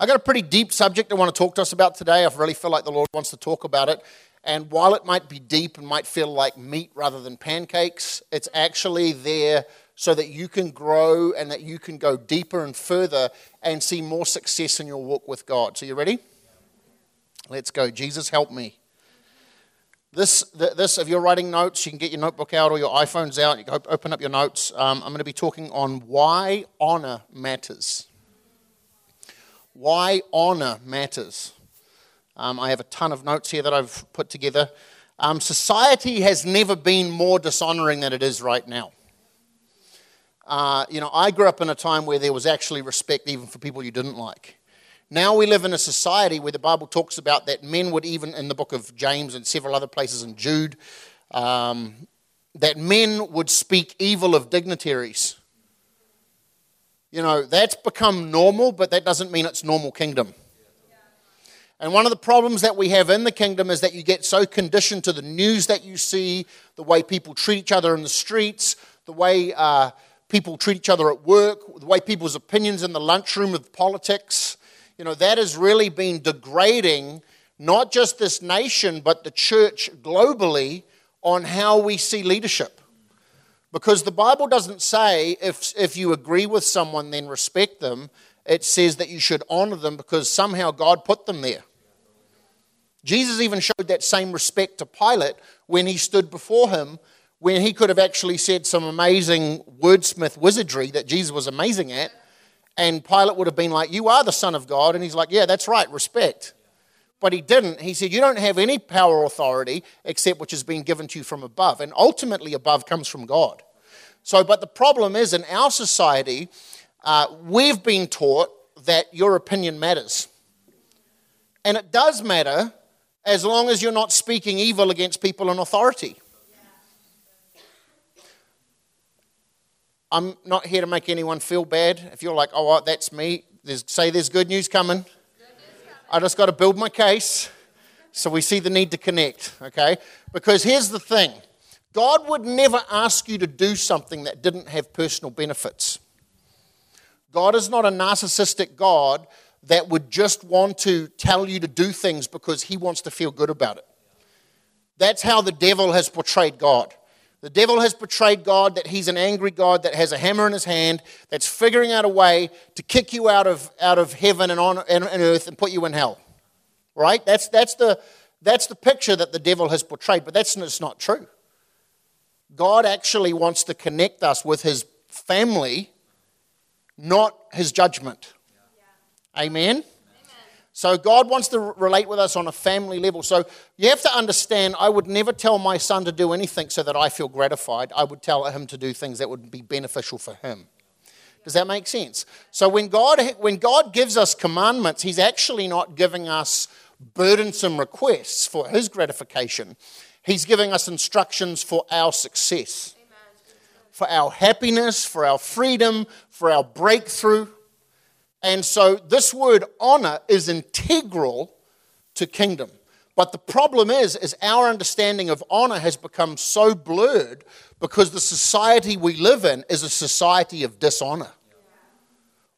I got a pretty deep subject I want to talk to us about today. I really feel like the Lord wants to talk about it. And while it might be deep and might feel like meat rather than pancakes, it's actually there so that you can grow and that you can go deeper and further and see more success in your walk with God. So, you ready? Let's go. Jesus, help me. This, this, if you're writing notes, you can get your notebook out or your iPhones out. You can open up your notes. Um, I'm going to be talking on why honor matters. Why honor matters. Um, I have a ton of notes here that I've put together. Um, society has never been more dishonoring than it is right now. Uh, you know, I grew up in a time where there was actually respect even for people you didn't like. Now we live in a society where the Bible talks about that men would even, in the book of James and several other places in Jude, um, that men would speak evil of dignitaries. You know, that's become normal, but that doesn't mean it's normal kingdom. And one of the problems that we have in the kingdom is that you get so conditioned to the news that you see, the way people treat each other in the streets, the way uh, people treat each other at work, the way people's opinions in the lunchroom of politics, you know, that has really been degrading not just this nation, but the church globally on how we see leadership. Because the Bible doesn't say if, if you agree with someone, then respect them. It says that you should honor them because somehow God put them there. Jesus even showed that same respect to Pilate when he stood before him when he could have actually said some amazing wordsmith wizardry that Jesus was amazing at, and Pilate would have been like, You are the Son of God. And he's like, Yeah, that's right, respect. But he didn't. He said, You don't have any power or authority except which has been given to you from above. And ultimately, above comes from God. So, but the problem is in our society, uh, we've been taught that your opinion matters. And it does matter as long as you're not speaking evil against people in authority. I'm not here to make anyone feel bad. If you're like, oh, that's me, there's, say there's good news coming. I just got to build my case so we see the need to connect, okay? Because here's the thing God would never ask you to do something that didn't have personal benefits. God is not a narcissistic God that would just want to tell you to do things because he wants to feel good about it. That's how the devil has portrayed God. The devil has portrayed God that he's an angry God that has a hammer in his hand, that's figuring out a way to kick you out of, out of heaven and on and, and earth and put you in hell. Right? That's, that's, the, that's the picture that the devil has portrayed, but that's just not true. God actually wants to connect us with his family, not his judgment. Yeah. Amen? So God wants to relate with us on a family level. So you have to understand, I would never tell my son to do anything so that I feel gratified. I would tell him to do things that would be beneficial for him. Does that make sense? So when God, when God gives us commandments, He's actually not giving us burdensome requests for His gratification. He's giving us instructions for our success, for our happiness, for our freedom, for our breakthrough. And so this word honor is integral to kingdom. But the problem is, is our understanding of honor has become so blurred because the society we live in is a society of dishonor.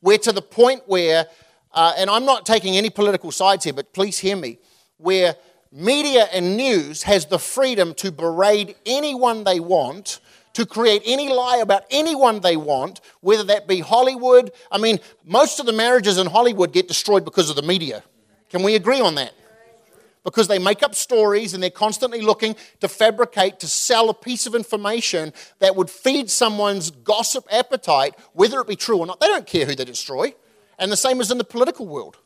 We're to the point where, uh, and I'm not taking any political sides here, but please hear me, where media and news has the freedom to berate anyone they want to create any lie about anyone they want, whether that be Hollywood. I mean, most of the marriages in Hollywood get destroyed because of the media. Can we agree on that? Because they make up stories and they're constantly looking to fabricate, to sell a piece of information that would feed someone's gossip appetite, whether it be true or not. They don't care who they destroy. And the same is in the political world.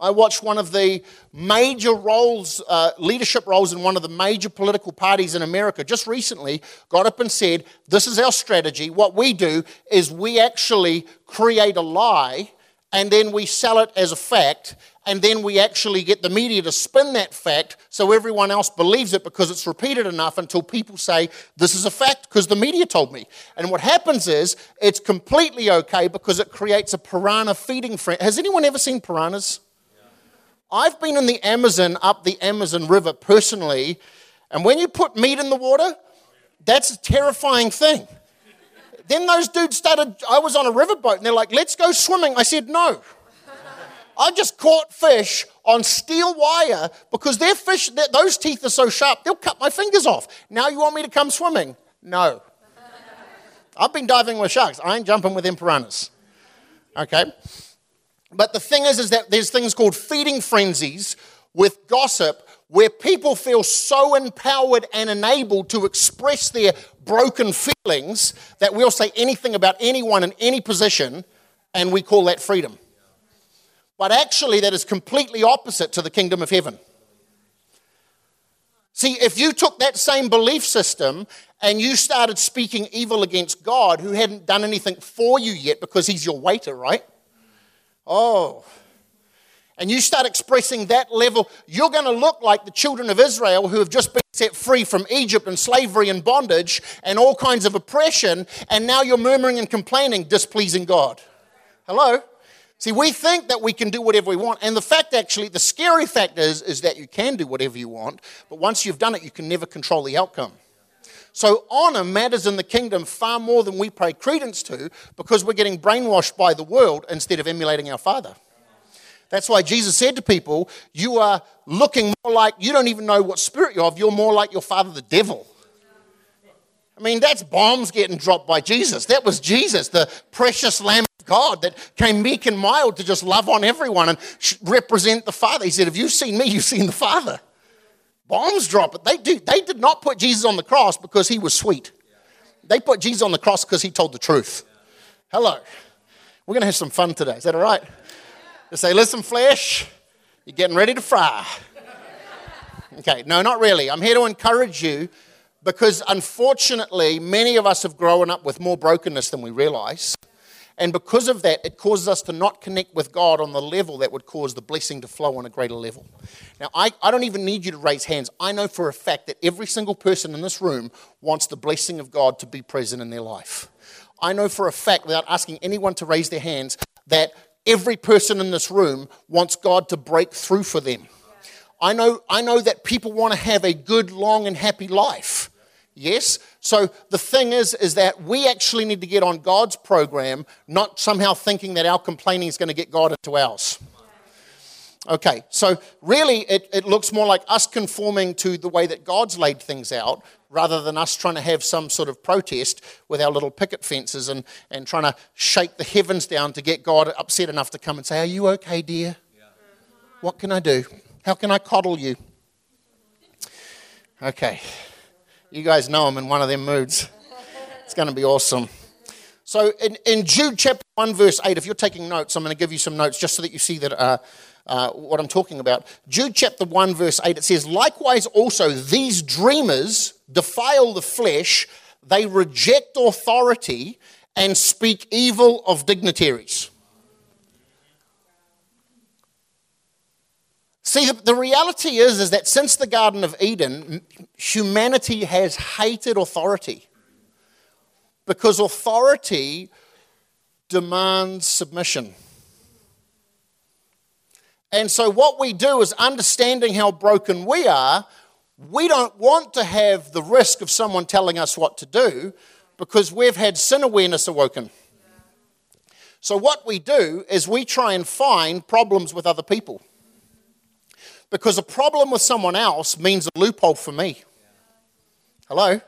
I watched one of the major roles, uh, leadership roles in one of the major political parties in America just recently got up and said, This is our strategy. What we do is we actually create a lie and then we sell it as a fact, and then we actually get the media to spin that fact so everyone else believes it because it's repeated enough until people say, This is a fact because the media told me. And what happens is it's completely okay because it creates a piranha feeding frenzy. Has anyone ever seen piranhas? I've been in the Amazon, up the Amazon River personally, and when you put meat in the water, that's a terrifying thing. then those dudes started, I was on a riverboat, and they're like, let's go swimming. I said, no. I just caught fish on steel wire because their fish, those teeth are so sharp, they'll cut my fingers off. Now you want me to come swimming? No. I've been diving with sharks. I ain't jumping with them piranhas. Okay? But the thing is, is that there's things called feeding frenzies with gossip where people feel so empowered and enabled to express their broken feelings that we'll say anything about anyone in any position and we call that freedom. But actually, that is completely opposite to the kingdom of heaven. See, if you took that same belief system and you started speaking evil against God who hadn't done anything for you yet because he's your waiter, right? Oh. And you start expressing that level, you're going to look like the children of Israel who have just been set free from Egypt and slavery and bondage and all kinds of oppression, and now you're murmuring and complaining, displeasing God. Hello? See, we think that we can do whatever we want, and the fact actually, the scary fact is, is that you can do whatever you want, but once you've done it, you can never control the outcome. So, honor matters in the kingdom far more than we pay credence to because we're getting brainwashed by the world instead of emulating our Father. That's why Jesus said to people, You are looking more like, you don't even know what spirit you're of, you're more like your father, the devil. I mean, that's bombs getting dropped by Jesus. That was Jesus, the precious Lamb of God that came meek and mild to just love on everyone and represent the Father. He said, If you've seen me, you've seen the Father. Bombs drop it. They, do, they did not put Jesus on the cross because he was sweet. They put Jesus on the cross because he told the truth. Hello. We're going to have some fun today. Is that all right? To say, listen, flesh, you're getting ready to fry. Okay, no, not really. I'm here to encourage you because unfortunately, many of us have grown up with more brokenness than we realize. And because of that, it causes us to not connect with God on the level that would cause the blessing to flow on a greater level. Now, I, I don't even need you to raise hands. I know for a fact that every single person in this room wants the blessing of God to be present in their life. I know for a fact, without asking anyone to raise their hands, that every person in this room wants God to break through for them. I know, I know that people want to have a good, long, and happy life. Yes? So the thing is, is that we actually need to get on God's program, not somehow thinking that our complaining is going to get God into ours. Okay, so really it, it looks more like us conforming to the way that God's laid things out rather than us trying to have some sort of protest with our little picket fences and, and trying to shake the heavens down to get God upset enough to come and say, Are you okay, dear? What can I do? How can I coddle you? Okay. You guys know I'm in one of them moods. It's going to be awesome. So, in, in Jude chapter 1, verse 8, if you're taking notes, I'm going to give you some notes just so that you see that uh, uh, what I'm talking about. Jude chapter 1, verse 8, it says, Likewise also, these dreamers defile the flesh, they reject authority, and speak evil of dignitaries. See, the, the, reality is, is that since the Garden of Eden, humanity has hated authority because authority demands submission. And so, what we do is understanding how broken we are, we don't want to have the risk of someone telling us what to do because we've had sin awareness awoken. So, what we do is we try and find problems with other people. Because a problem with someone else means a loophole for me. Hello?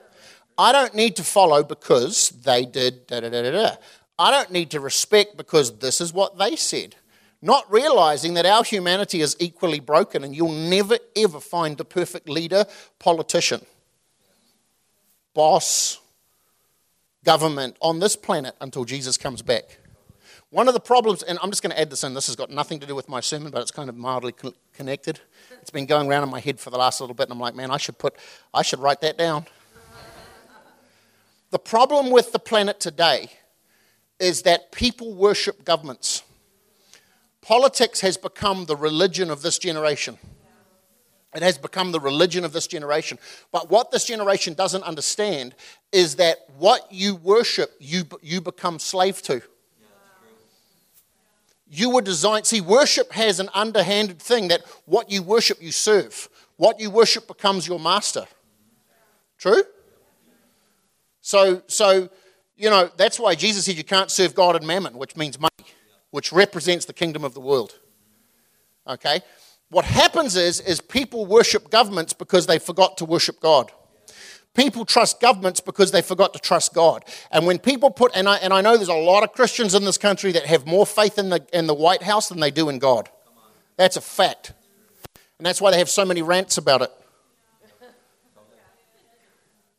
I don't need to follow because they did da da da da da. I don't need to respect because this is what they said. Not realizing that our humanity is equally broken and you'll never ever find the perfect leader, politician, boss, government on this planet until Jesus comes back. One of the problems, and I'm just going to add this in, this has got nothing to do with my sermon, but it's kind of mildly connected. It's been going around in my head for the last little bit, and I'm like, man, I should put, I should write that down. the problem with the planet today is that people worship governments. Politics has become the religion of this generation. It has become the religion of this generation. But what this generation doesn't understand is that what you worship, you, you become slave to. You were designed, see, worship has an underhanded thing that what you worship, you serve. What you worship becomes your master. True? So, so, you know, that's why Jesus said you can't serve God and mammon, which means money, which represents the kingdom of the world. Okay? What happens is, is people worship governments because they forgot to worship God. People trust governments because they forgot to trust God. And when people put, and I, and I know there's a lot of Christians in this country that have more faith in the, in the White House than they do in God. That's a fact. And that's why they have so many rants about it.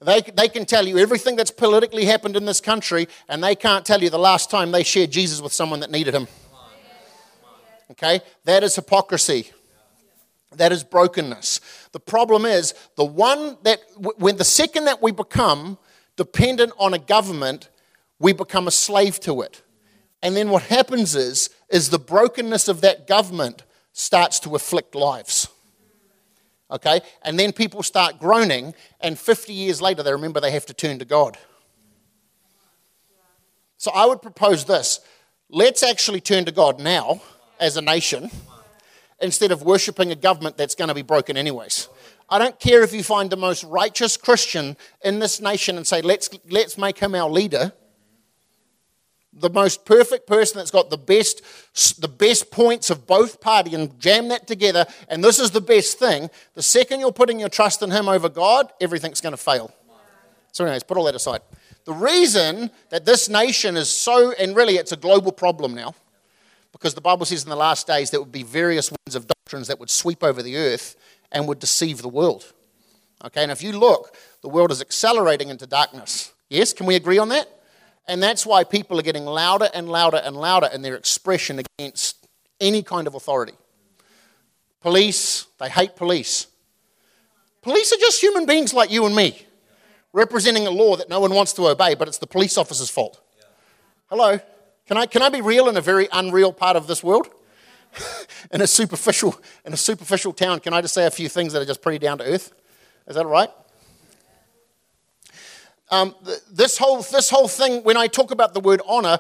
They, they can tell you everything that's politically happened in this country, and they can't tell you the last time they shared Jesus with someone that needed him. Okay? That is hypocrisy. That is brokenness. The problem is the one that, when the second that we become dependent on a government, we become a slave to it. And then what happens is, is the brokenness of that government starts to afflict lives. Okay? And then people start groaning, and 50 years later, they remember they have to turn to God. So I would propose this let's actually turn to God now as a nation instead of worshiping a government that's going to be broken anyways. I don't care if you find the most righteous Christian in this nation and say, let's, let's make him our leader. The most perfect person that's got the best, the best points of both party and jam that together, and this is the best thing. The second you're putting your trust in him over God, everything's going to fail. So, anyways, put all that aside. The reason that this nation is so, and really it's a global problem now, because the Bible says in the last days there would be various winds of doctrines that would sweep over the earth and would deceive the world. Okay, and if you look, the world is accelerating into darkness. Yes, can we agree on that? And that's why people are getting louder and louder and louder in their expression against any kind of authority. Police, they hate police. Police are just human beings like you and me, representing a law that no one wants to obey, but it's the police officer's fault. Hello? Can I, can I be real in a very unreal part of this world? in a superficial in a superficial town, can I just say a few things that are just pretty down to earth? Is that all right? Um, this whole this whole thing, when I talk about the word honor,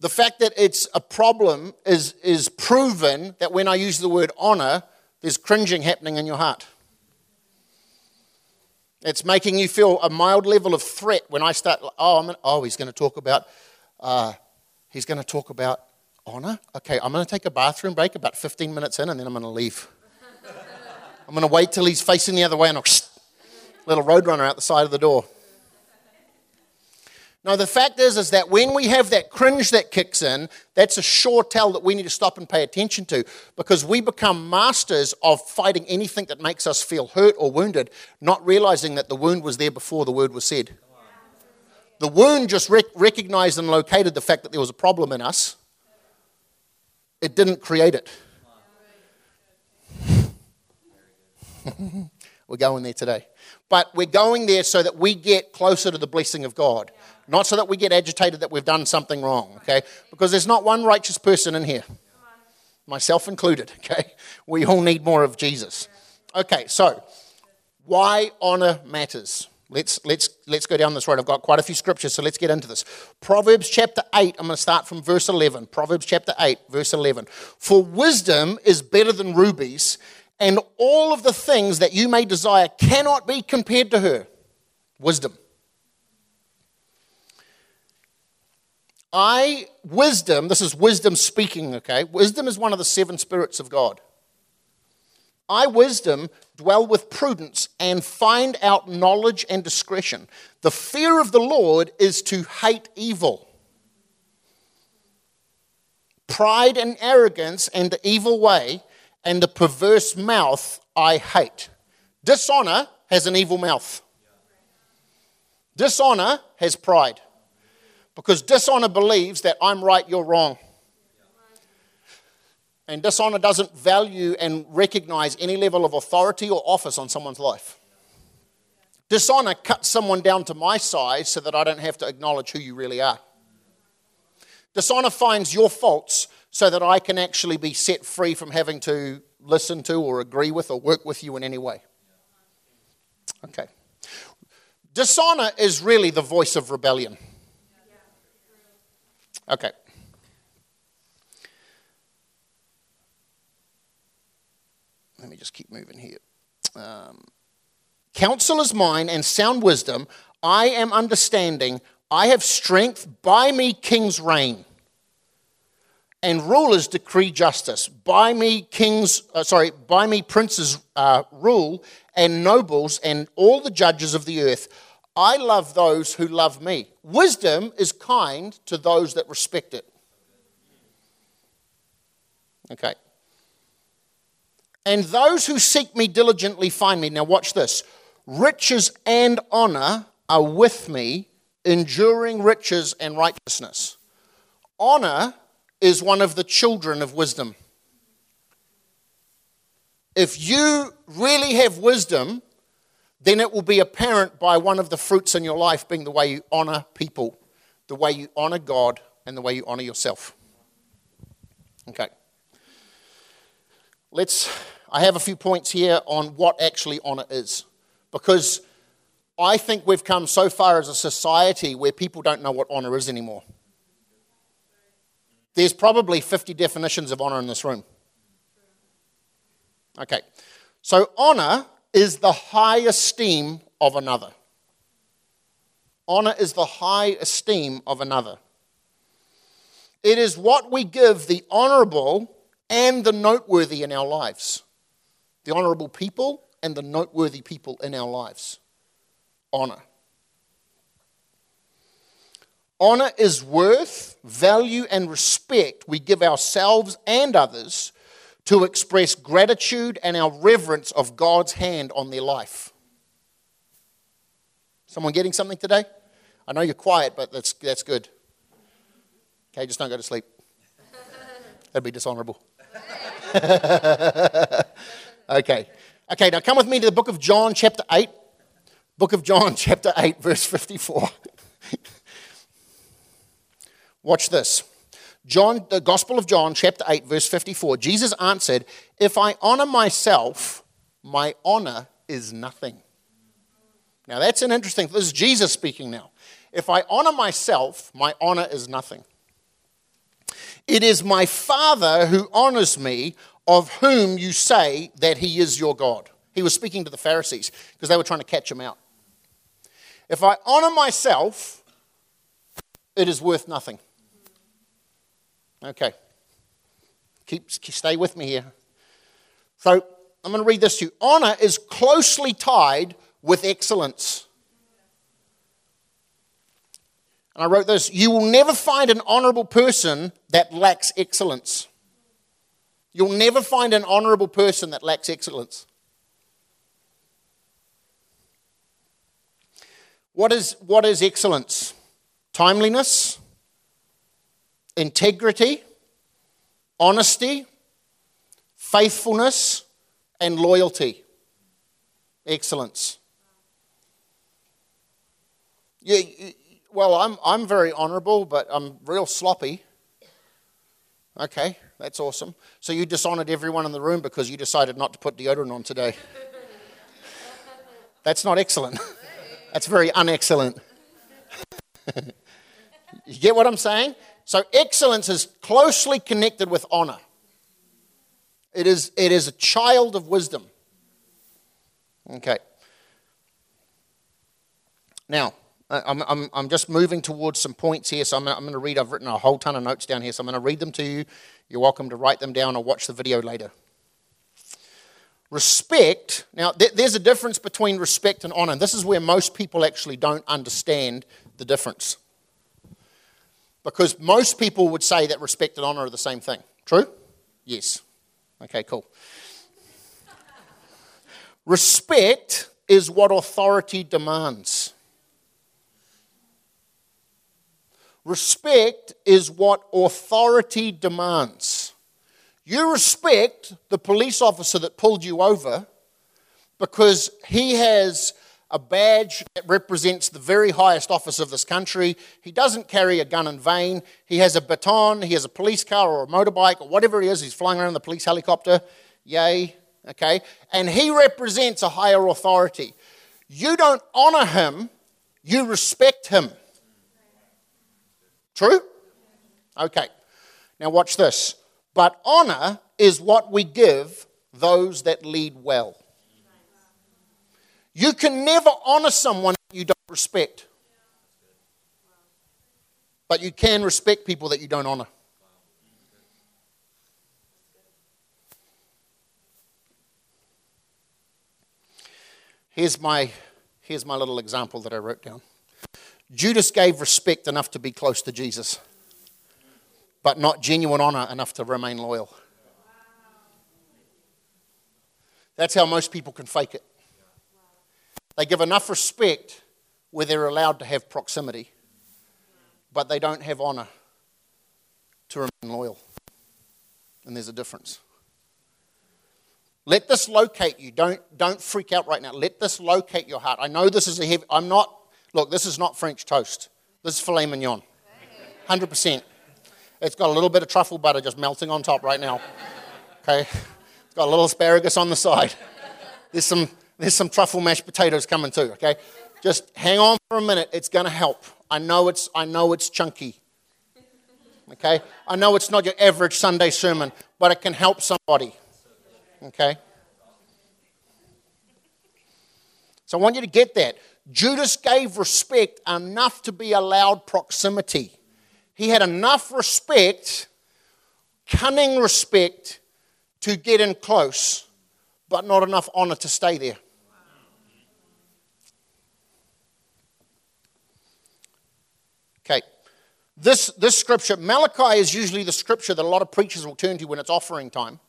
the fact that it's a problem is is proven that when I use the word honor, there's cringing happening in your heart. It's making you feel a mild level of threat when I start. Oh, I'm, oh, he's going to talk about. Uh, he's going to talk about honor. Okay, I'm going to take a bathroom break about 15 minutes in and then I'm going to leave. I'm going to wait till he's facing the other way and I'll little roadrunner out the side of the door. Now, the fact is, is that when we have that cringe that kicks in, that's a sure tell that we need to stop and pay attention to because we become masters of fighting anything that makes us feel hurt or wounded, not realizing that the wound was there before the word was said. The wound just rec- recognized and located the fact that there was a problem in us. It didn't create it. we're going there today. But we're going there so that we get closer to the blessing of God, not so that we get agitated that we've done something wrong, okay? Because there's not one righteous person in here, myself included, okay? We all need more of Jesus. Okay, so why honor matters. Let's, let's, let's go down this road. I've got quite a few scriptures, so let's get into this. Proverbs chapter 8, I'm going to start from verse 11. Proverbs chapter 8, verse 11. For wisdom is better than rubies, and all of the things that you may desire cannot be compared to her. Wisdom. I, wisdom, this is wisdom speaking, okay? Wisdom is one of the seven spirits of God. I, wisdom, dwell with prudence and find out knowledge and discretion. The fear of the Lord is to hate evil. Pride and arrogance and the evil way and the perverse mouth I hate. Dishonor has an evil mouth. Dishonor has pride. Because dishonor believes that I'm right, you're wrong. And dishonor doesn't value and recognize any level of authority or office on someone's life. Dishonor cuts someone down to my size so that I don't have to acknowledge who you really are. Dishonor finds your faults so that I can actually be set free from having to listen to or agree with or work with you in any way. Okay. Dishonor is really the voice of rebellion. Okay. Let me just keep moving here. Um, counsel is mine and sound wisdom. I am understanding. I have strength. By me, kings reign. and rulers decree justice. By me, kings, uh, sorry, by me, princes uh, rule, and nobles, and all the judges of the earth. I love those who love me. Wisdom is kind to those that respect it. Okay. And those who seek me diligently find me. Now, watch this. Riches and honor are with me, enduring riches and righteousness. Honor is one of the children of wisdom. If you really have wisdom, then it will be apparent by one of the fruits in your life being the way you honor people, the way you honor God, and the way you honor yourself. Okay. Let's, I have a few points here on what actually honor is. Because I think we've come so far as a society where people don't know what honor is anymore. There's probably 50 definitions of honor in this room. Okay. So, honor is the high esteem of another. Honor is the high esteem of another. It is what we give the honorable and the noteworthy in our lives. The honorable people and the noteworthy people in our lives. Honor. Honor is worth, value, and respect we give ourselves and others to express gratitude and our reverence of God's hand on their life. Someone getting something today? I know you're quiet, but that's, that's good. Okay, just don't go to sleep. That'd be dishonorable. okay. Okay, now come with me to the book of John, chapter 8. Book of John, chapter 8, verse 54. Watch this. John, the Gospel of John, chapter 8, verse 54. Jesus answered, If I honor myself, my honor is nothing. Now that's an interesting, this is Jesus speaking now. If I honor myself, my honor is nothing. It is my Father who honors me, of whom you say that he is your God. He was speaking to the Pharisees because they were trying to catch him out. If I honor myself, it is worth nothing. Okay. Keep, stay with me here. So I'm going to read this to you. Honor is closely tied with excellence. And I wrote this You will never find an honorable person that lacks excellence. You'll never find an honorable person that lacks excellence. What is, what is excellence? Timeliness, integrity, honesty, faithfulness, and loyalty. Excellence. Yeah, well, I'm, I'm very honorable, but I'm real sloppy. Okay, that's awesome. So you dishonored everyone in the room because you decided not to put deodorant on today. That's not excellent. That's very unexcellent. you get what I'm saying? So excellence is closely connected with honor. It is, it is a child of wisdom. Okay. Now, I'm, I'm, I'm just moving towards some points here, so I'm, I'm going to read. I've written a whole ton of notes down here, so I'm going to read them to you. You're welcome to write them down or watch the video later. Respect, now th- there's a difference between respect and honor. This is where most people actually don't understand the difference. Because most people would say that respect and honor are the same thing. True? Yes. Okay, cool. Respect is what authority demands. Respect is what authority demands. You respect the police officer that pulled you over because he has a badge that represents the very highest office of this country. He doesn't carry a gun in vain. He has a baton, he has a police car or a motorbike or whatever it is. He's flying around the police helicopter. Yay. Okay? And he represents a higher authority. You don't honor him, you respect him. True? Okay. Now watch this. But honor is what we give those that lead well. You can never honor someone you don't respect. But you can respect people that you don't honor. Here's my, here's my little example that I wrote down. Judas gave respect enough to be close to Jesus, but not genuine honor enough to remain loyal. That's how most people can fake it. They give enough respect where they're allowed to have proximity, but they don't have honor to remain loyal. And there's a difference. Let this locate you. Don't, don't freak out right now. Let this locate your heart. I know this is a heavy, I'm not, look, this is not French toast. This is filet mignon. 100%. It's got a little bit of truffle butter just melting on top right now. Okay? It's got a little asparagus on the side. There's some, there's some truffle mashed potatoes coming too, okay? Just hang on for a minute. It's going to help. I know it's, I know it's chunky. Okay? I know it's not your average Sunday sermon, but it can help somebody. Okay? So I want you to get that. Judas gave respect enough to be allowed proximity. He had enough respect, cunning respect, to get in close, but not enough honor to stay there. Okay. This, this scripture, Malachi is usually the scripture that a lot of preachers will turn to when it's offering time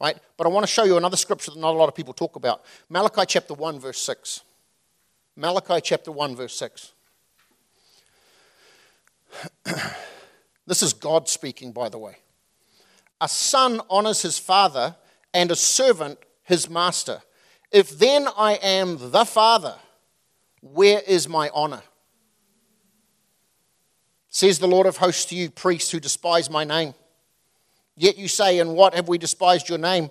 right? But I want to show you another scripture that not a lot of people talk about. Malachi chapter 1, verse 6. Malachi chapter 1, verse 6. this is God speaking, by the way. A son honors his father, and a servant his master. If then I am the father, where is my honor? Says the Lord of hosts to you, priests who despise my name. Yet you say, In what have we despised your name?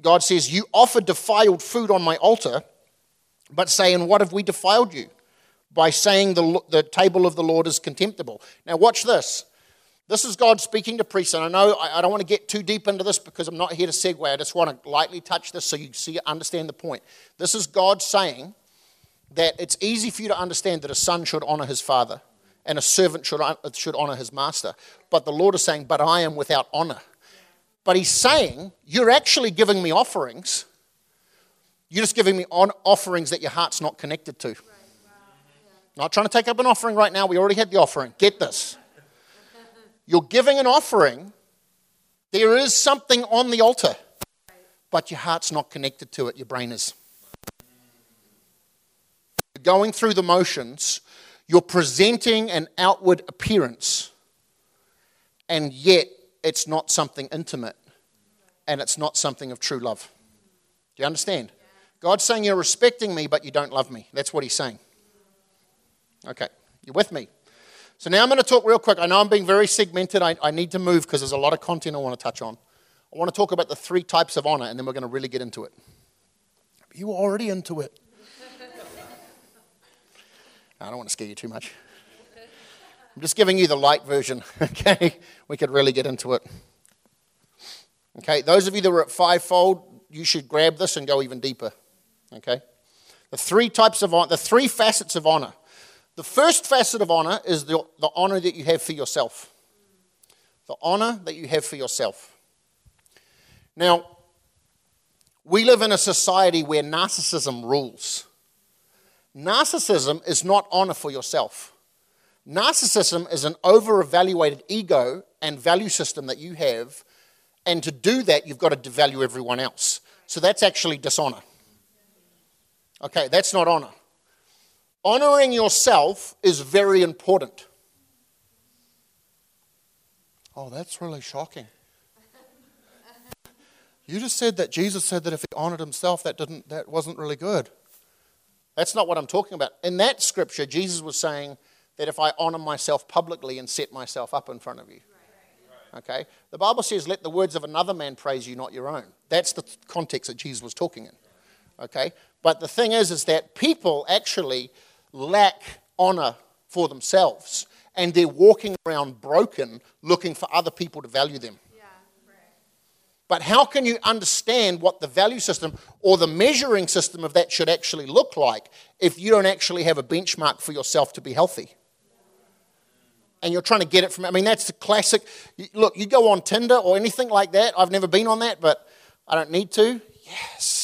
God says, You offered defiled food on my altar, but say, In what have we defiled you? By saying the, the table of the Lord is contemptible. Now, watch this. This is God speaking to priests, and I know I, I don't want to get too deep into this because I'm not here to segue. I just want to lightly touch this so you see, understand the point. This is God saying that it's easy for you to understand that a son should honor his father and a servant should, uh, should honor his master. But the Lord is saying, But I am without honor. But he's saying, You're actually giving me offerings. You're just giving me on offerings that your heart's not connected to. Not trying to take up an offering right now. We already had the offering. Get this. You're giving an offering. There is something on the altar, but your heart's not connected to it. Your brain is. You're going through the motions you're presenting an outward appearance, and yet it's not something intimate and it's not something of true love. Do you understand? God's saying you're respecting me, but you don't love me. That's what he's saying. Okay, you're with me? So now I'm going to talk real quick. I know I'm being very segmented. I, I need to move because there's a lot of content I want to touch on. I want to talk about the three types of honor, and then we're going to really get into it. You were already into it. I don't want to scare you too much. I'm just giving you the light version, okay? We could really get into it. Okay, those of you that were at fivefold, you should grab this and go even deeper. Okay? The three types of honor, the three facets of honor. The first facet of honor is the, the honor that you have for yourself. The honor that you have for yourself. Now, we live in a society where narcissism rules. Narcissism is not honor for yourself. Narcissism is an over evaluated ego and value system that you have. And to do that, you've got to devalue everyone else. So that's actually dishonor. Okay, that's not honor. Honoring yourself is very important. Oh, that's really shocking. You just said that Jesus said that if he honored himself, that, didn't, that wasn't really good. That's not what I'm talking about. In that scripture, Jesus was saying that if I honor myself publicly and set myself up in front of you. Okay? The Bible says, let the words of another man praise you, not your own. That's the context that Jesus was talking in. Okay? But the thing is, is that people actually lack honor for themselves and they're walking around broken looking for other people to value them. But how can you understand what the value system or the measuring system of that should actually look like if you don't actually have a benchmark for yourself to be healthy? And you're trying to get it from, I mean, that's the classic. Look, you go on Tinder or anything like that. I've never been on that, but I don't need to. Yes.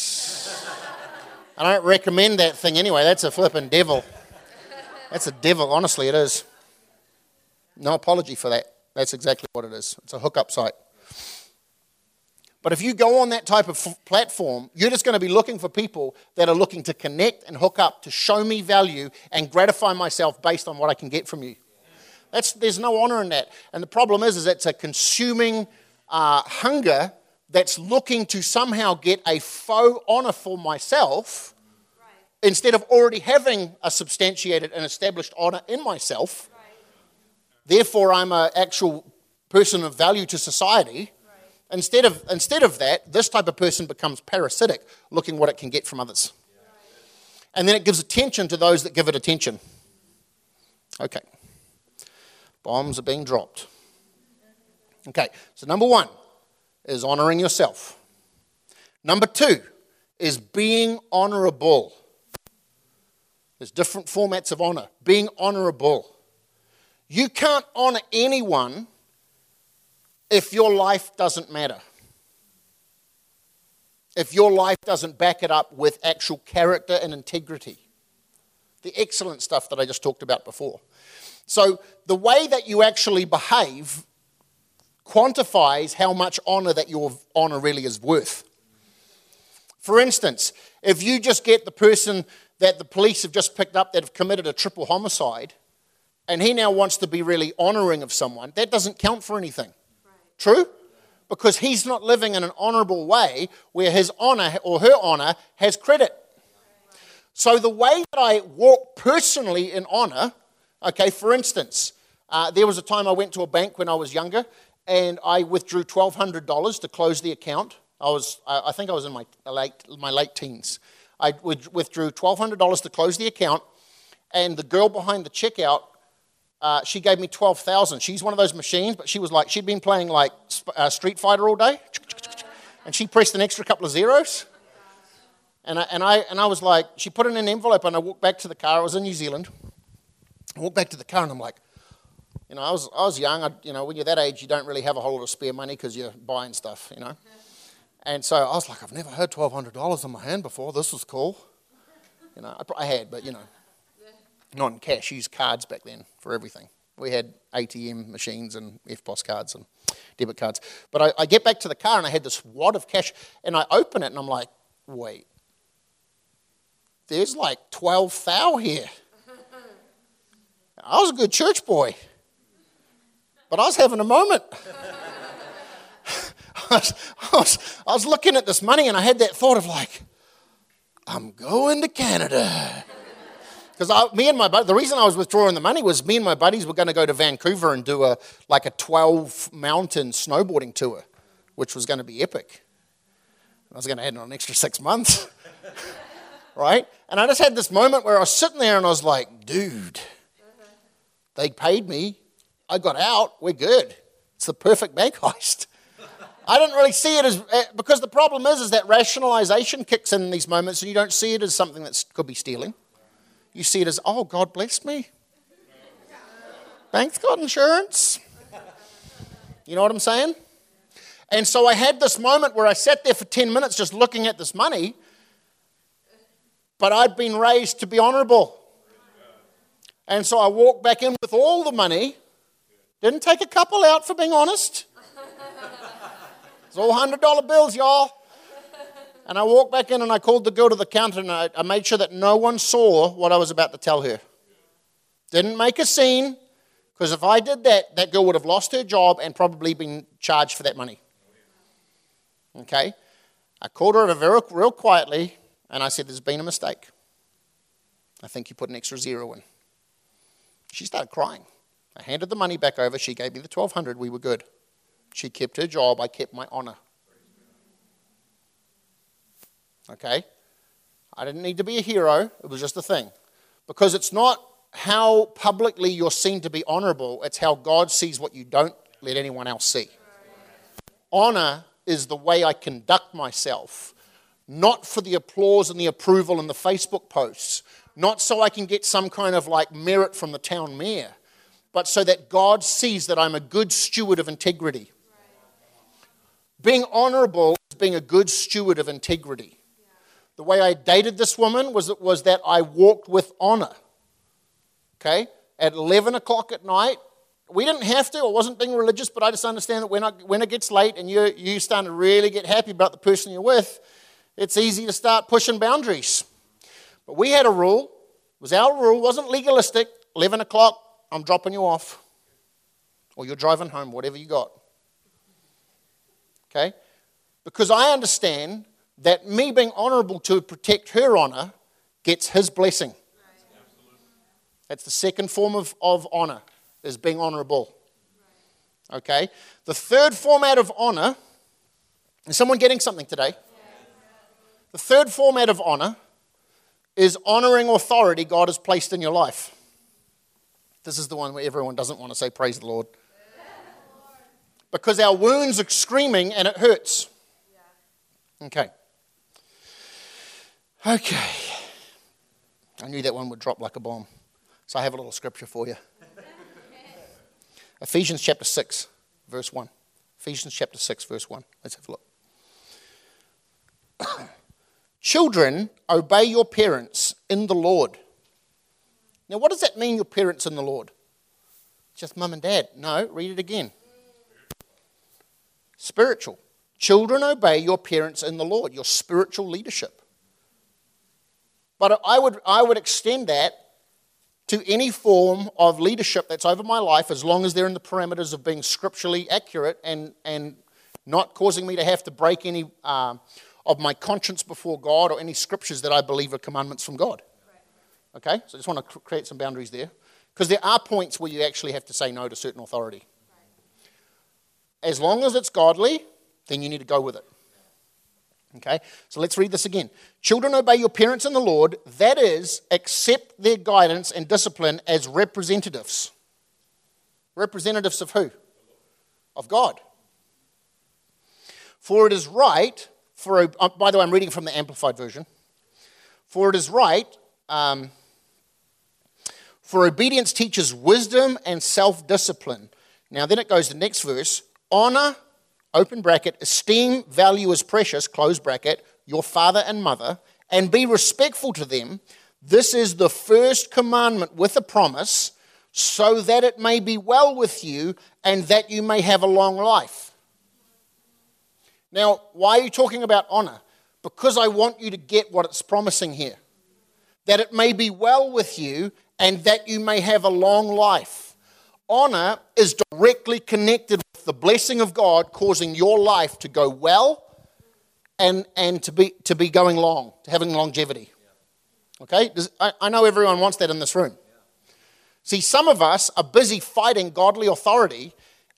I don't recommend that thing anyway. That's a flippin' devil. That's a devil, honestly, it is. No apology for that. That's exactly what it is. It's a hookup site. But if you go on that type of f- platform, you're just going to be looking for people that are looking to connect and hook up, to show me value and gratify myself based on what I can get from you. That's, there's no honor in that. And the problem is, is it's a consuming uh, hunger that's looking to somehow get a faux honor for myself right. instead of already having a substantiated and established honor in myself. Right. Therefore, I'm an actual person of value to society. Instead of, instead of that, this type of person becomes parasitic, looking what it can get from others. And then it gives attention to those that give it attention. Okay. Bombs are being dropped. Okay, so number one is honoring yourself. Number two is being honorable. There's different formats of honor. Being honorable. You can't honor anyone if your life doesn't matter, if your life doesn't back it up with actual character and integrity, the excellent stuff that I just talked about before. So, the way that you actually behave quantifies how much honor that your honor really is worth. For instance, if you just get the person that the police have just picked up that have committed a triple homicide, and he now wants to be really honoring of someone, that doesn't count for anything. True? Because he's not living in an honorable way where his honor or her honor has credit. So the way that I walk personally in honor, okay, for instance, uh, there was a time I went to a bank when I was younger and I withdrew $1,200 to close the account. I was, I think I was in my late, my late teens. I withdrew $1,200 to close the account, and the girl behind the checkout uh, she gave me 12,000. She's one of those machines, but she was like, she'd been playing like uh, Street Fighter all day. And she pressed an extra couple of zeros. And I, and, I, and I was like, she put it in an envelope, and I walked back to the car. I was in New Zealand. I walked back to the car, and I'm like, you know, I was, I was young. I, you know, when you're that age, you don't really have a whole lot of spare money because you're buying stuff, you know. And so I was like, I've never had $1,200 in my hand before. This is cool. You know, I, I had, but, you know not in cash, used cards back then for everything. We had ATM machines and EFTPOS cards and debit cards. But I, I get back to the car and I had this wad of cash and I open it and I'm like, wait, there's like 12 thou here. I was a good church boy, but I was having a moment. I, was, I, was, I was looking at this money and I had that thought of like, I'm going to Canada. Because me and my the reason I was withdrawing the money was me and my buddies were going to go to Vancouver and do a like a 12 mountain snowboarding tour, which was going to be epic. I was going to add on an extra six months, right? And I just had this moment where I was sitting there and I was like, dude, they paid me, I got out, we're good. It's the perfect bank heist. I didn't really see it as eh, because the problem is is that rationalization kicks in, in these moments and you don't see it as something that could be stealing. You see it as, oh, God blessed me. Bank's got insurance. You know what I'm saying? And so I had this moment where I sat there for 10 minutes just looking at this money, but I'd been raised to be honorable. And so I walked back in with all the money. Didn't take a couple out for being honest. It's all $100 bills, y'all. And I walked back in and I called the girl to the counter and I, I made sure that no one saw what I was about to tell her. Didn't make a scene, because if I did that, that girl would have lost her job and probably been charged for that money. Okay? I called her over very, real quietly and I said, There's been a mistake. I think you put an extra zero in. She started crying. I handed the money back over. She gave me the 1200 We were good. She kept her job. I kept my honor. Okay? I didn't need to be a hero, it was just a thing. Because it's not how publicly you're seen to be honorable, it's how God sees what you don't let anyone else see. Honor is the way I conduct myself, not for the applause and the approval and the Facebook posts, not so I can get some kind of like merit from the town mayor, but so that God sees that I'm a good steward of integrity. Being honorable is being a good steward of integrity. the way I dated this woman was, was that I walked with honor. Okay? At 11 o'clock at night, we didn't have to. I wasn't being religious, but I just understand that when, I, when it gets late and you, you start to really get happy about the person you're with, it's easy to start pushing boundaries. But we had a rule. It was our rule. It wasn't legalistic. 11 o'clock, I'm dropping you off. Or you're driving home, whatever you got. Okay? Because I understand that me being honorable to protect her honor gets his blessing. That's the second form of, of honor is being honorable. Okay? The third format of honor, is someone getting something today? The third format of honor is honoring authority God has placed in your life. This is the one where everyone doesn't want to say, Praise the Lord. Because our wounds are screaming and it hurts. Okay. Okay. I knew that one would drop like a bomb. So I have a little scripture for you. Ephesians chapter 6, verse 1. Ephesians chapter 6, verse 1. Let's have a look. Children, obey your parents in the Lord. Now, what does that mean, your parents in the Lord? Just mum and dad. No, read it again. Spiritual. Children, obey your parents in the Lord, your spiritual leadership. But I would, I would extend that to any form of leadership that's over my life as long as they're in the parameters of being scripturally accurate and, and not causing me to have to break any um, of my conscience before God or any scriptures that I believe are commandments from God. Okay? So I just want to create some boundaries there. Because there are points where you actually have to say no to certain authority. As long as it's godly, then you need to go with it. Okay, so let's read this again. Children, obey your parents in the Lord, that is, accept their guidance and discipline as representatives. Representatives of who? Of God. For it is right, for, uh, by the way, I'm reading from the Amplified Version. For it is right, um, for obedience teaches wisdom and self discipline. Now, then it goes to the next verse honor open bracket, esteem, value as precious, close bracket, your father and mother, and be respectful to them. This is the first commandment with a promise, so that it may be well with you and that you may have a long life. Now, why are you talking about honor? Because I want you to get what it's promising here. That it may be well with you and that you may have a long life. Honor is directly connected with the blessing of God causing your life to go well and, and to, be, to be going long, to having longevity. Okay? Does, I, I know everyone wants that in this room. See, some of us are busy fighting godly authority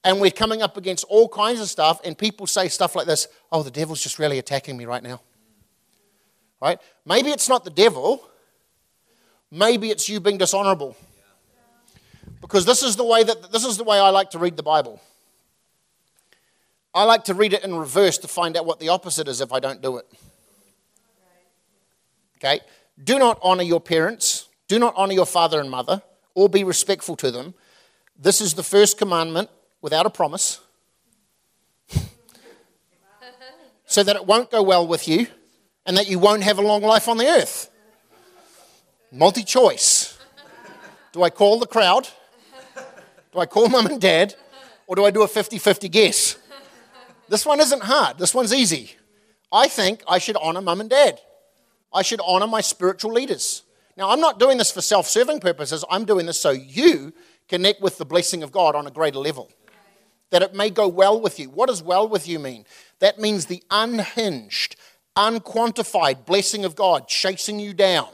and we're coming up against all kinds of stuff, and people say stuff like this Oh, the devil's just really attacking me right now. Right? Maybe it's not the devil, maybe it's you being dishonorable. Because this is the way that this is the way I like to read the Bible. I like to read it in reverse to find out what the opposite is if I don't do it. Okay? Do not honor your parents, do not honor your father and mother, or be respectful to them. This is the first commandment without a promise. so that it won't go well with you and that you won't have a long life on the earth. Multi choice. Do I call the crowd? Do I call mum and dad? Or do I do a 50 50 guess? This one isn't hard. This one's easy. I think I should honor mum and dad. I should honor my spiritual leaders. Now, I'm not doing this for self serving purposes. I'm doing this so you connect with the blessing of God on a greater level. That it may go well with you. What does well with you mean? That means the unhinged, unquantified blessing of God chasing you down.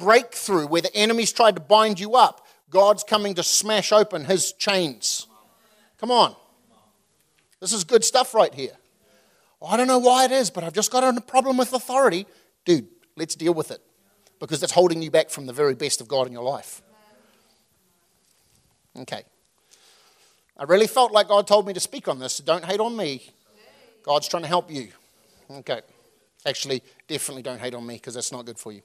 Breakthrough where the enemy's tried to bind you up. God's coming to smash open his chains. Come on. This is good stuff right here. Oh, I don't know why it is, but I've just got a problem with authority. Dude, let's deal with it because that's holding you back from the very best of God in your life. Okay. I really felt like God told me to speak on this. So don't hate on me. God's trying to help you. Okay. Actually, definitely don't hate on me because that's not good for you.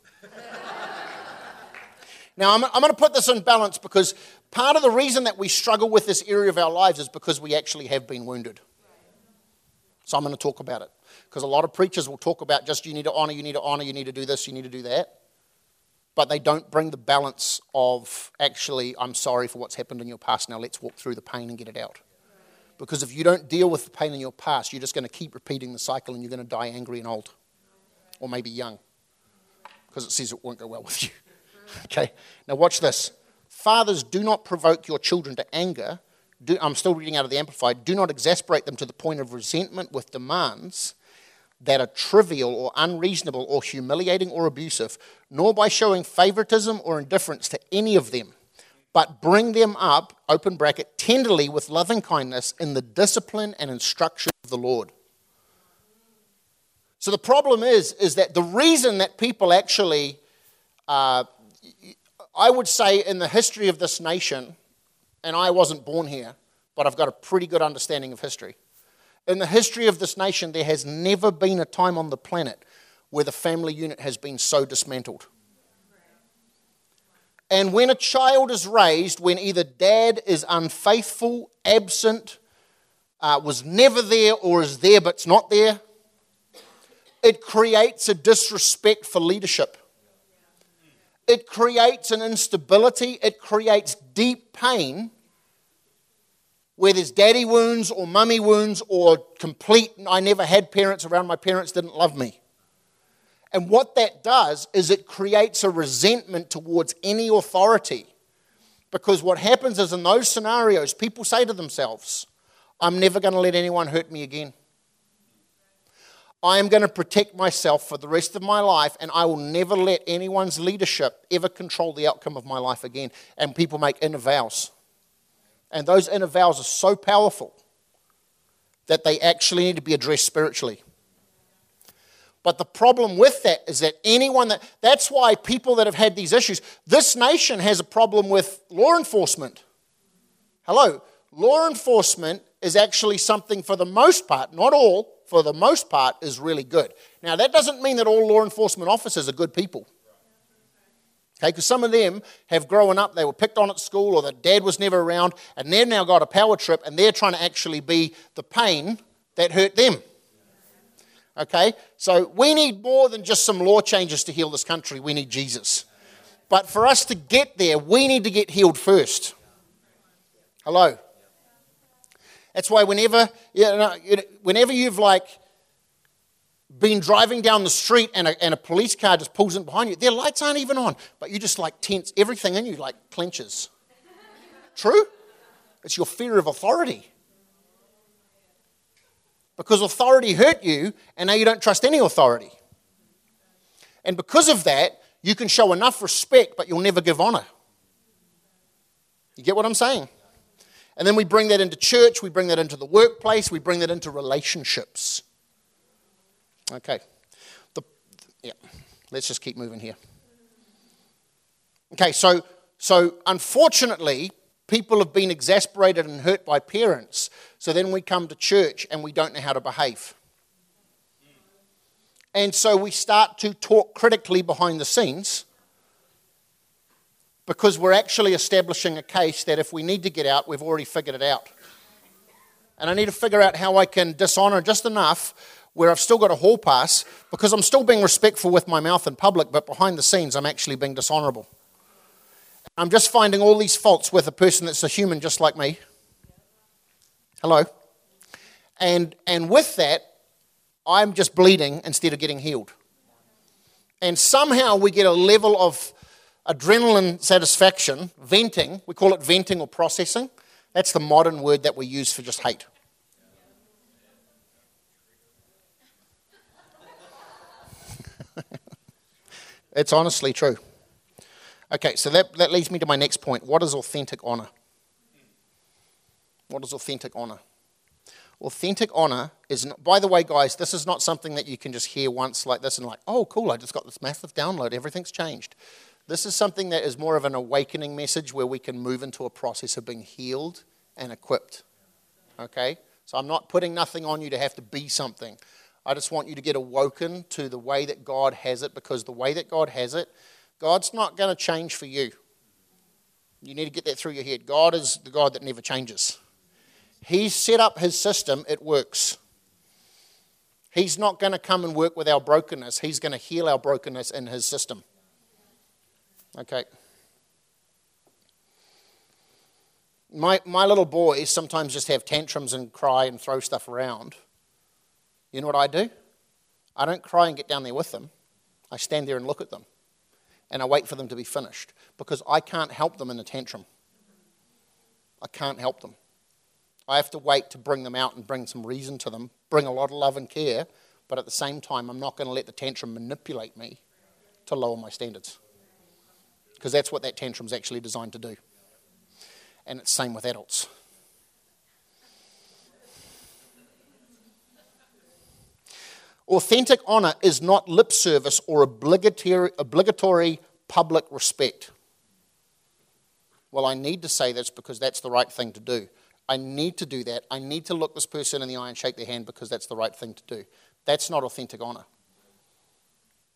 Now, I'm, I'm going to put this in balance because part of the reason that we struggle with this area of our lives is because we actually have been wounded. So I'm going to talk about it. Because a lot of preachers will talk about just you need to honor, you need to honor, you need to do this, you need to do that. But they don't bring the balance of actually, I'm sorry for what's happened in your past. Now let's walk through the pain and get it out. Because if you don't deal with the pain in your past, you're just going to keep repeating the cycle and you're going to die angry and old. Or maybe young. Because it says it won't go well with you. Okay? Now watch this. Fathers, do not provoke your children to anger. Do, I'm still reading out of the Amplified. Do not exasperate them to the point of resentment with demands that are trivial or unreasonable or humiliating or abusive, nor by showing favoritism or indifference to any of them, but bring them up, open bracket, tenderly with loving kindness in the discipline and instruction of the Lord. So the problem is, is that the reason that people actually uh, I would say in the history of this nation, and I wasn't born here, but I've got a pretty good understanding of history. In the history of this nation, there has never been a time on the planet where the family unit has been so dismantled. And when a child is raised, when either dad is unfaithful, absent, uh, was never there, or is there but's not there, it creates a disrespect for leadership. It creates an instability, it creates deep pain where there's daddy wounds or mummy wounds or complete, I never had parents around, my parents didn't love me. And what that does is it creates a resentment towards any authority. Because what happens is in those scenarios, people say to themselves, I'm never going to let anyone hurt me again. I am going to protect myself for the rest of my life, and I will never let anyone's leadership ever control the outcome of my life again. And people make inner vows. And those inner vows are so powerful that they actually need to be addressed spiritually. But the problem with that is that anyone that, that's why people that have had these issues, this nation has a problem with law enforcement. Hello, law enforcement is actually something for the most part, not all, for the most part, is really good. Now, that doesn't mean that all law enforcement officers are good people. Okay, because some of them have grown up, they were picked on at school, or their dad was never around, and they've now got a power trip, and they're trying to actually be the pain that hurt them. Okay, so we need more than just some law changes to heal this country. We need Jesus. But for us to get there, we need to get healed first. Hello. That's why whenever, you know, whenever you've like been driving down the street and a, and a police car just pulls in behind you, their lights aren't even on, but you just like tense, everything in you like clenches. True? It's your fear of authority. Because authority hurt you, and now you don't trust any authority. And because of that, you can show enough respect, but you'll never give honor. You get what I'm saying? And then we bring that into church, we bring that into the workplace, we bring that into relationships. Okay. The, yeah. Let's just keep moving here. Okay, so so unfortunately, people have been exasperated and hurt by parents. So then we come to church and we don't know how to behave. And so we start to talk critically behind the scenes because we're actually establishing a case that if we need to get out, we've already figured it out. And I need to figure out how I can dishonor just enough where I've still got a hall pass because I'm still being respectful with my mouth in public, but behind the scenes, I'm actually being dishonorable. I'm just finding all these faults with a person that's a human just like me. Hello. And, and with that, I'm just bleeding instead of getting healed. And somehow we get a level of adrenaline satisfaction, venting, we call it venting or processing. That's the modern word that we use for just hate. it's honestly true. Okay, so that, that leads me to my next point. What is authentic honor? What is authentic honor? Authentic honor is, not, by the way, guys, this is not something that you can just hear once like this and like, oh, cool, I just got this massive download, everything's changed. This is something that is more of an awakening message where we can move into a process of being healed and equipped. Okay? So I'm not putting nothing on you to have to be something. I just want you to get awoken to the way that God has it because the way that God has it, God's not going to change for you. You need to get that through your head. God is the God that never changes. He's set up his system, it works. He's not going to come and work with our brokenness. He's going to heal our brokenness in His system. Okay. My, my little boys sometimes just have tantrums and cry and throw stuff around. You know what I do? I don't cry and get down there with them. I stand there and look at them. And I wait for them to be finished because I can't help them in a tantrum. I can't help them. I have to wait to bring them out and bring some reason to them, bring a lot of love and care, but at the same time, I'm not going to let the tantrum manipulate me to lower my standards. Because that's what that tantrum's actually designed to do. And it's same with adults. Authentic honor is not lip service or obligatory, obligatory public respect. Well, I need to say this because that's the right thing to do. I need to do that. I need to look this person in the eye and shake their hand because that's the right thing to do. That's not authentic honor.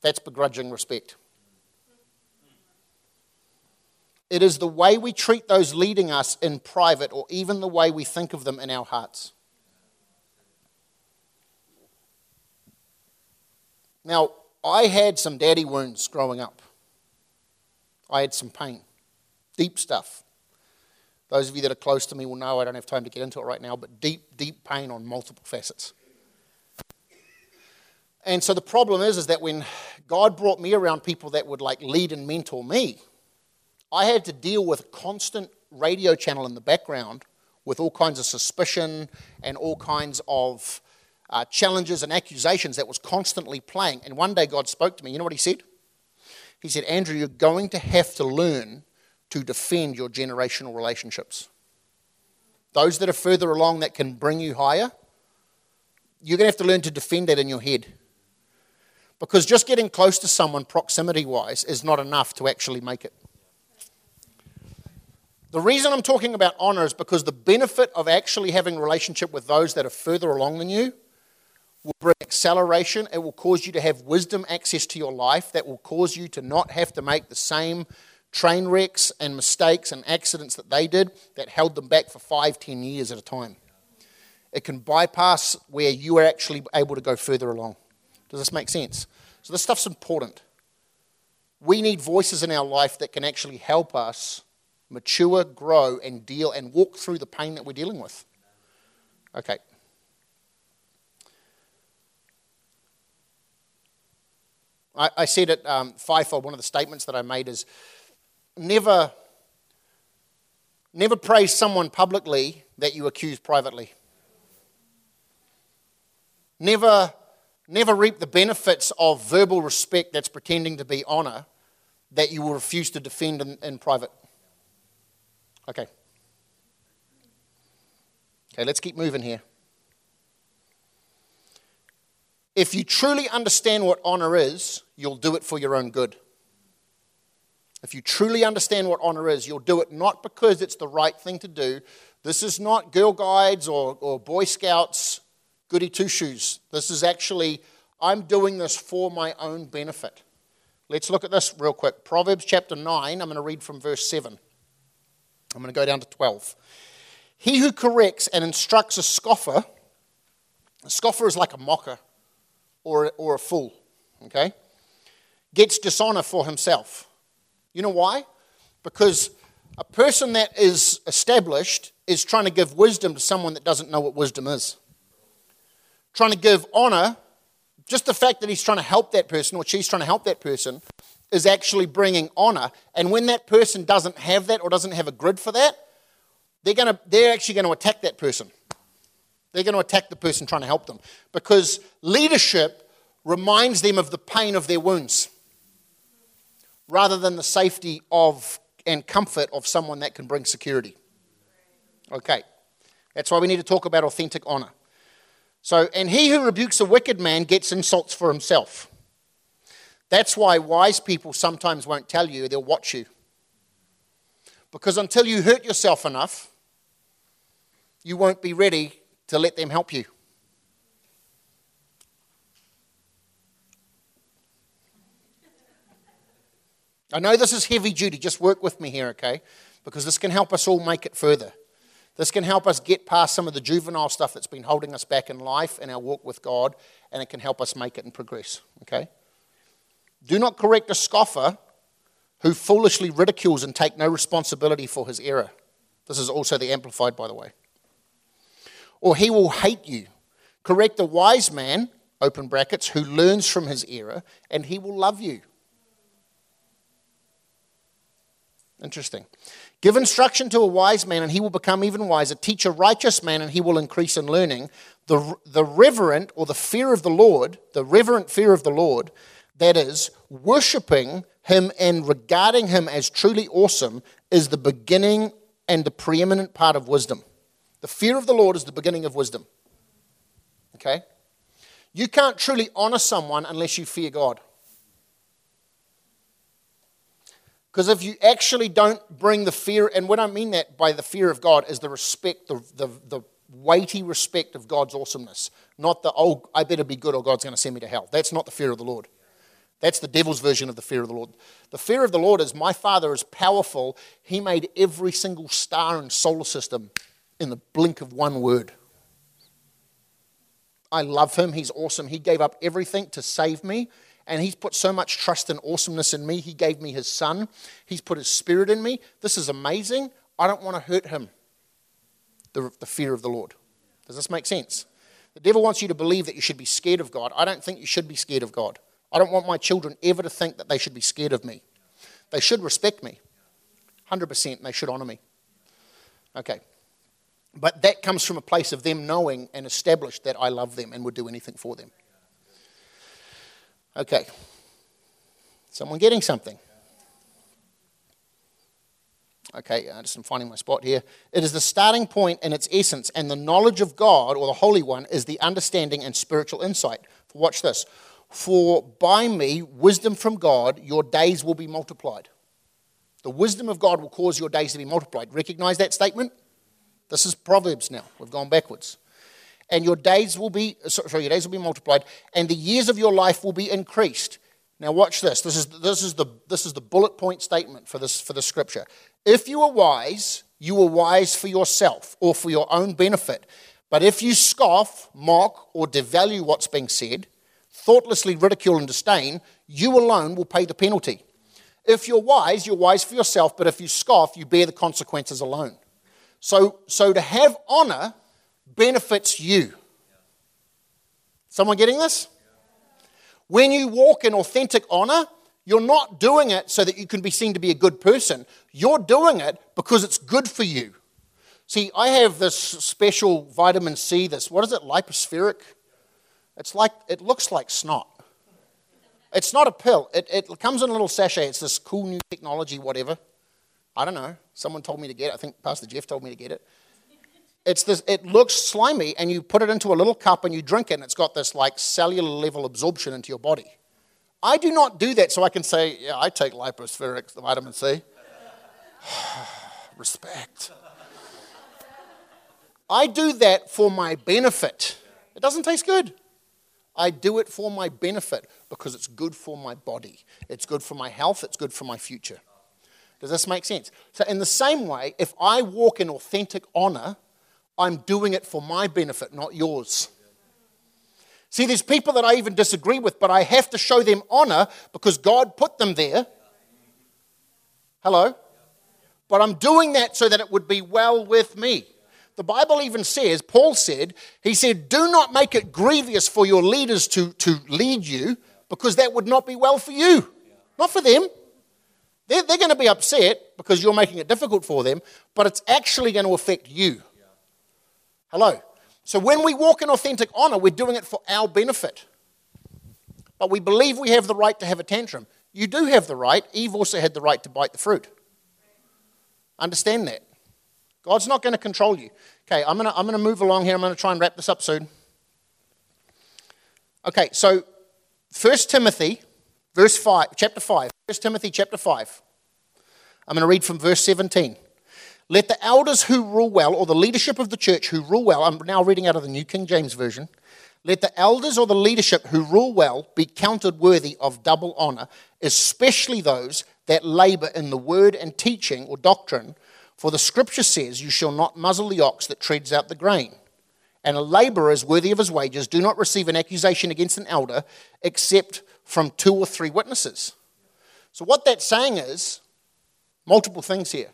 That's begrudging respect. It is the way we treat those leading us in private or even the way we think of them in our hearts. Now, I had some daddy wounds growing up. I had some pain, deep stuff. Those of you that are close to me will know I don't have time to get into it right now, but deep, deep pain on multiple facets. And so the problem is, is that when God brought me around people that would like lead and mentor me, I had to deal with a constant radio channel in the background with all kinds of suspicion and all kinds of uh, challenges and accusations that was constantly playing. And one day God spoke to me. You know what he said? He said, Andrew, you're going to have to learn to defend your generational relationships. Those that are further along that can bring you higher, you're going to have to learn to defend that in your head. Because just getting close to someone proximity wise is not enough to actually make it. The reason I'm talking about honor is because the benefit of actually having a relationship with those that are further along than you will bring acceleration. It will cause you to have wisdom access to your life that will cause you to not have to make the same train wrecks and mistakes and accidents that they did that held them back for five, ten years at a time. It can bypass where you are actually able to go further along. Does this make sense? So, this stuff's important. We need voices in our life that can actually help us mature, grow, and deal and walk through the pain that we're dealing with. Okay. I, said at um, fivefold. One of the statements that I made is never, never praise someone publicly that you accuse privately. Never, never reap the benefits of verbal respect that's pretending to be honor that you will refuse to defend in, in private. Okay. Okay, let's keep moving here. If you truly understand what honor is, you'll do it for your own good. If you truly understand what honor is, you'll do it not because it's the right thing to do. This is not Girl Guides or, or Boy Scouts goody two shoes. This is actually, I'm doing this for my own benefit. Let's look at this real quick. Proverbs chapter 9, I'm going to read from verse 7. I'm going to go down to 12. He who corrects and instructs a scoffer, a scoffer is like a mocker or, or a fool, okay? Gets dishonor for himself. You know why? Because a person that is established is trying to give wisdom to someone that doesn't know what wisdom is. Trying to give honor, just the fact that he's trying to help that person or she's trying to help that person is actually bringing honor. And when that person doesn't have that or doesn't have a grid for that, they're, gonna, they're actually going to attack that person. They're going to attack the person trying to help them because leadership reminds them of the pain of their wounds rather than the safety of and comfort of someone that can bring security. Okay. That's why we need to talk about authentic honor. So, and he who rebukes a wicked man gets insults for himself. That's why wise people sometimes won't tell you, they'll watch you. Because until you hurt yourself enough, you won't be ready to let them help you. I know this is heavy duty, just work with me here, okay? Because this can help us all make it further. This can help us get past some of the juvenile stuff that's been holding us back in life and our walk with God, and it can help us make it and progress. Okay? Do not correct a scoffer who foolishly ridicules and take no responsibility for his error. This is also the Amplified, by the way. Or he will hate you. Correct a wise man, open brackets, who learns from his error, and he will love you. Interesting. Give instruction to a wise man, and he will become even wiser. Teach a righteous man, and he will increase in learning. The, the reverent, or the fear of the Lord, the reverent fear of the Lord, that is, worshipping him and regarding him as truly awesome, is the beginning and the preeminent part of wisdom. The fear of the Lord is the beginning of wisdom. Okay? You can't truly honor someone unless you fear God. Because if you actually don't bring the fear, and what I mean that by the fear of God is the respect, the, the, the weighty respect of God's awesomeness, not the, oh, I better be good or God's going to send me to hell. That's not the fear of the Lord. That's the devil's version of the fear of the Lord. The fear of the Lord is my Father is powerful. He made every single star and solar system in the blink of one word. I love him. He's awesome. He gave up everything to save me and He's put so much trust and awesomeness in me. He gave me His Son, He's put His Spirit in me. This is amazing. I don't want to hurt Him. The, the fear of the Lord. Does this make sense? The devil wants you to believe that you should be scared of God. I don't think you should be scared of God. I don't want my children ever to think that they should be scared of me. They should respect me, 100%, and they should honor me. Okay. But that comes from a place of them knowing and established that I love them and would do anything for them. Okay. Someone getting something? Okay, I just am finding my spot here. It is the starting point in its essence, and the knowledge of God or the Holy One is the understanding and spiritual insight. Watch this. For by me, wisdom from God, your days will be multiplied. The wisdom of God will cause your days to be multiplied. Recognize that statement? This is Proverbs now. We've gone backwards and your days will be sorry, your days will be multiplied, and the years of your life will be increased. Now watch this. This is this is the this is the bullet point statement for this for the scripture. If you are wise, you are wise for yourself or for your own benefit. But if you scoff, mock, or devalue what's being said, thoughtlessly ridicule and disdain, you alone will pay the penalty. If you're wise, you're wise for yourself, but if you scoff, you bear the consequences alone. So, so to have honor benefits you. Someone getting this? When you walk in authentic honor, you're not doing it so that you can be seen to be a good person. You're doing it because it's good for you. See, I have this special vitamin C, this, what is it, Lypo-Spheric? It's like, it looks like snot. It's not a pill. It, it comes in a little sachet. It's this cool new technology, whatever. I don't know. Someone told me to get it. I think Pastor Jeff told me to get it. It's this, it looks slimy, and you put it into a little cup and you drink it, and it's got this like cellular level absorption into your body. I do not do that so I can say, yeah, I take Lypo-Spheric the vitamin C. Respect. I do that for my benefit. It doesn't taste good. I do it for my benefit because it's good for my body. It's good for my health. It's good for my future. Does this make sense? So, in the same way, if I walk in authentic honor, I'm doing it for my benefit, not yours. See, there's people that I even disagree with, but I have to show them honor because God put them there. Hello? But I'm doing that so that it would be well with me. The Bible even says, Paul said, he said, do not make it grievous for your leaders to, to lead you because that would not be well for you, not for them. They're, they're going to be upset because you're making it difficult for them, but it's actually going to affect you. Hello. So when we walk in authentic honor, we're doing it for our benefit. But we believe we have the right to have a tantrum. You do have the right. Eve also had the right to bite the fruit. Understand that. God's not going to control you. Okay, I'm going to, I'm going to move along here. I'm going to try and wrap this up soon. Okay, so 1 Timothy, verse 5, chapter 5. 1 Timothy, chapter 5. I'm going to read from verse 17. Let the elders who rule well, or the leadership of the church who rule well, I'm now reading out of the New King James Version. Let the elders or the leadership who rule well be counted worthy of double honor, especially those that labor in the word and teaching or doctrine. For the scripture says, You shall not muzzle the ox that treads out the grain. And a laborer is worthy of his wages. Do not receive an accusation against an elder except from two or three witnesses. So, what that's saying is multiple things here.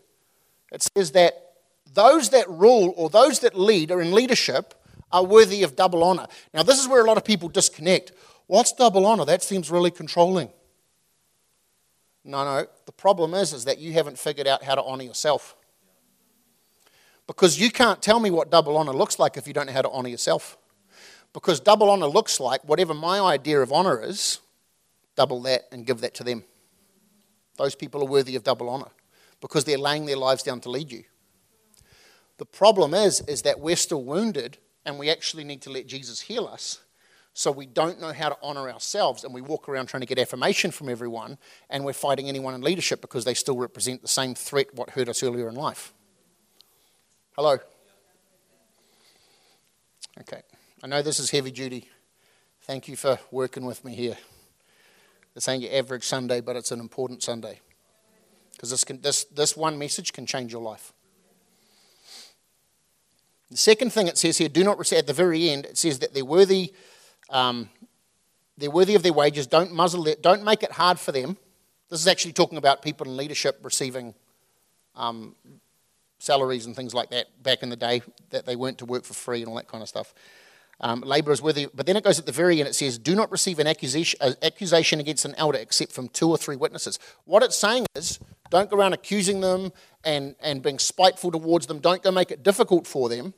It says that those that rule or those that lead or in leadership are worthy of double honor. Now, this is where a lot of people disconnect. What's double honor? That seems really controlling. No, no. The problem is, is that you haven't figured out how to honor yourself. Because you can't tell me what double honor looks like if you don't know how to honor yourself. Because double honor looks like whatever my idea of honor is, double that and give that to them. Those people are worthy of double honor because they're laying their lives down to lead you. The problem is, is that we're still wounded and we actually need to let Jesus heal us. So we don't know how to honor ourselves and we walk around trying to get affirmation from everyone and we're fighting anyone in leadership because they still represent the same threat what hurt us earlier in life. Hello? Okay. I know this is heavy duty. Thank you for working with me here. This ain't your average Sunday, but it's an important Sunday. Because this, this, this one message can change your life. The second thing it says here, do not at the very end, it says that they're worthy, um, they're worthy of their wages. Don't muzzle it, don't make it hard for them. This is actually talking about people in leadership receiving um, salaries and things like that back in the day that they weren't to work for free and all that kind of stuff. Um, laborers worthy, but then it goes at the very end. It says, "Do not receive an accusation, uh, accusation against an elder except from two or three witnesses." What it's saying is, don't go around accusing them and and being spiteful towards them. Don't go make it difficult for them,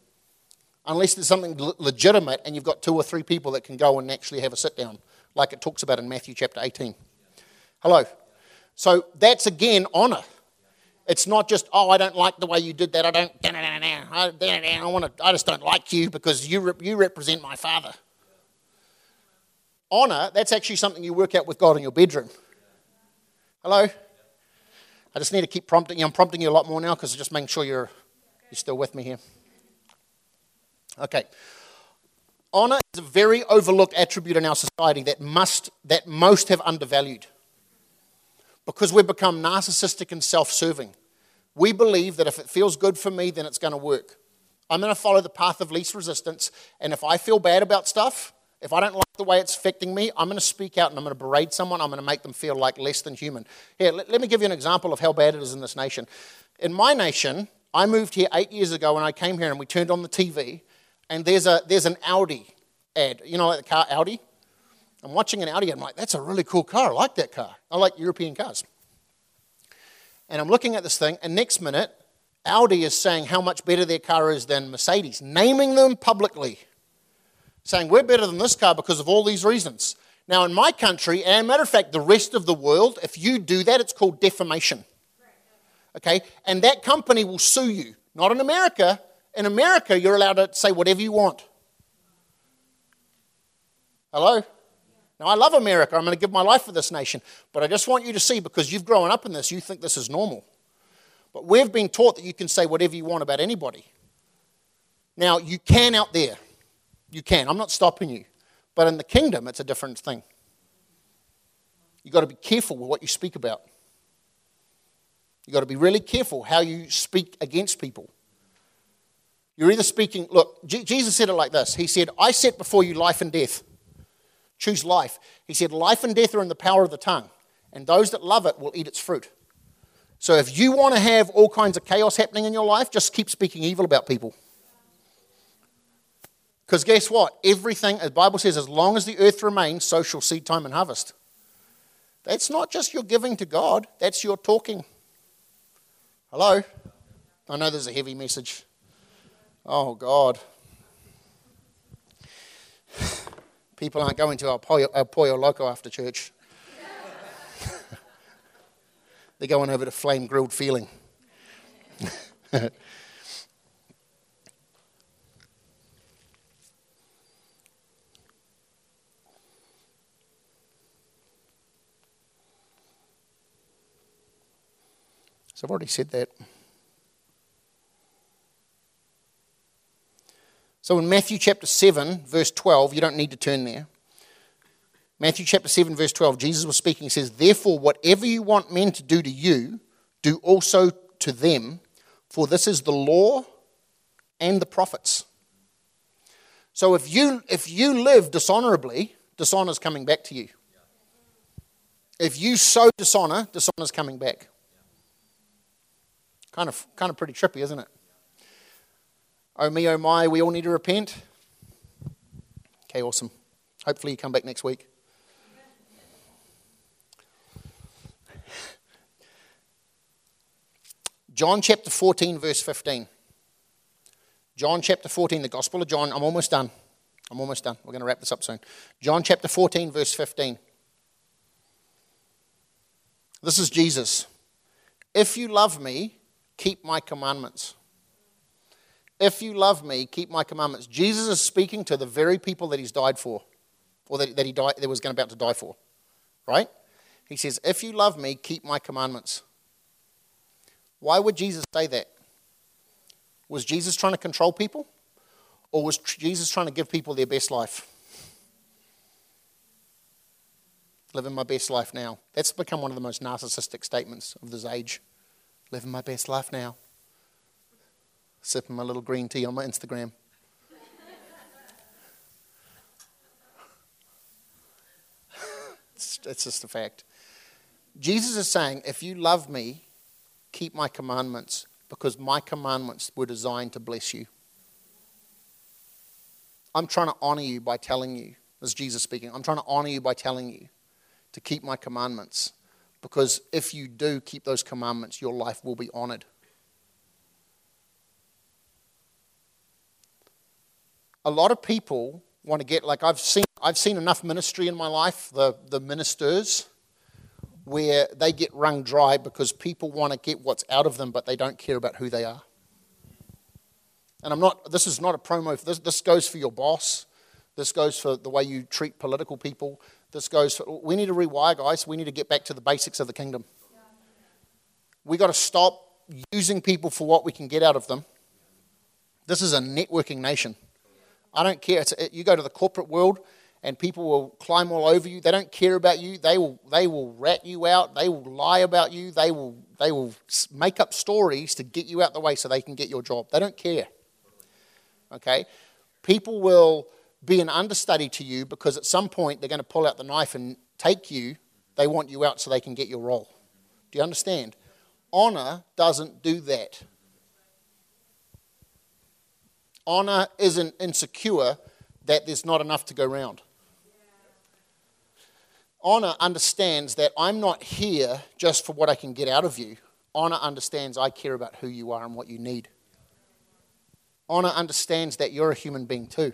unless there's something legitimate and you've got two or three people that can go and actually have a sit down, like it talks about in Matthew chapter 18. Hello. So that's again honor. It's not just, oh, I don't like the way you did that. I don't, I, want to, I just don't like you because you, you represent my father. Honor, that's actually something you work out with God in your bedroom. Hello? I just need to keep prompting you. I'm prompting you a lot more now because I'm just making sure you're, you're still with me here. Okay. Honor is a very overlooked attribute in our society that must that most have undervalued because we've become narcissistic and self serving. We believe that if it feels good for me, then it's going to work. I'm going to follow the path of least resistance. And if I feel bad about stuff, if I don't like the way it's affecting me, I'm going to speak out and I'm going to berate someone. I'm going to make them feel like less than human. Here, let, let me give you an example of how bad it is in this nation. In my nation, I moved here eight years ago when I came here and we turned on the TV, and there's, a, there's an Audi ad. You know, like the car Audi? I'm watching an Audi, I'm like, that's a really cool car. I like that car. I like European cars. And I'm looking at this thing, and next minute, Audi is saying how much better their car is than Mercedes, naming them publicly, saying we're better than this car because of all these reasons. Now, in my country, and matter of fact, the rest of the world, if you do that, it's called defamation. Okay? And that company will sue you. Not in America. In America, you're allowed to say whatever you want. Hello? Now, I love America. I'm going to give my life for this nation. But I just want you to see, because you've grown up in this, you think this is normal. But we've been taught that you can say whatever you want about anybody. Now, you can out there. You can. I'm not stopping you. But in the kingdom, it's a different thing. You've got to be careful with what you speak about. You've got to be really careful how you speak against people. You're either speaking, look, Jesus said it like this He said, I set before you life and death. Choose life. He said, Life and death are in the power of the tongue, and those that love it will eat its fruit. So if you want to have all kinds of chaos happening in your life, just keep speaking evil about people. Because guess what? Everything, the Bible says, as long as the earth remains, so shall seed time and harvest. That's not just your giving to God, that's your talking. Hello? I know there's a heavy message. Oh, God. People aren't going to El Pollo, Pollo Loco after church. They're going over to Flame Grilled Feeling. So I've already said that. So in Matthew chapter 7, verse 12, you don't need to turn there. Matthew chapter 7, verse 12, Jesus was speaking. He says, Therefore, whatever you want men to do to you, do also to them, for this is the law and the prophets. So if you, if you live dishonorably, dishonor is coming back to you. If you sow dishonor, dishonor is coming back. Kind of, kind of pretty trippy, isn't it? Oh me, oh my, we all need to repent. Okay, awesome. Hopefully you come back next week. John chapter 14, verse 15. John chapter 14, the Gospel of John. I'm almost done. I'm almost done. We're going to wrap this up soon. John chapter 14, verse 15. This is Jesus. If you love me, keep my commandments. If you love me, keep my commandments. Jesus is speaking to the very people that he's died for, or that, that he died, that was going about to die for. Right? He says, If you love me, keep my commandments. Why would Jesus say that? Was Jesus trying to control people? Or was Jesus trying to give people their best life? Living my best life now. That's become one of the most narcissistic statements of this age. Living my best life now. Sipping my little green tea on my Instagram. it's, just a fact. Jesus is saying, if you love me, keep my commandments because my commandments were designed to bless you. I'm trying to honor you by telling you, as Jesus speaking, I'm trying to honor you by telling you to keep my commandments because if you do keep those commandments, your life will be honored. A lot of people want to get like I've seen I've seen enough ministry in my life, the, the ministers where they get wrung dry because people want to get what's out of them, but they don't care about who they are. And I'm not, this is not a promo, this, this goes for your boss. This goes for the way you treat political people. This goes for, we need to rewire, guys. We need to get back to the basics of the kingdom. We got to stop using people for what we can get out of them. This is a networking nation. I don't care. It's, you go to the corporate world, and people will climb all over you. They don't care about you. They will, they will rat you out. They will lie about you. They will, they will make up stories to get you out the way so they can get your job. They don't care. Okay? People will be an understudy to you because at some point they're going to pull out the knife and take you. They want you out so they can get your role. Do you understand? Honor doesn't do that. Honor isn't insecure that there's not enough to go around honor understands that I'm not here just for what I can get out of you. Honor understands I care about who you are and what you need. Honor understands that you're a human being too.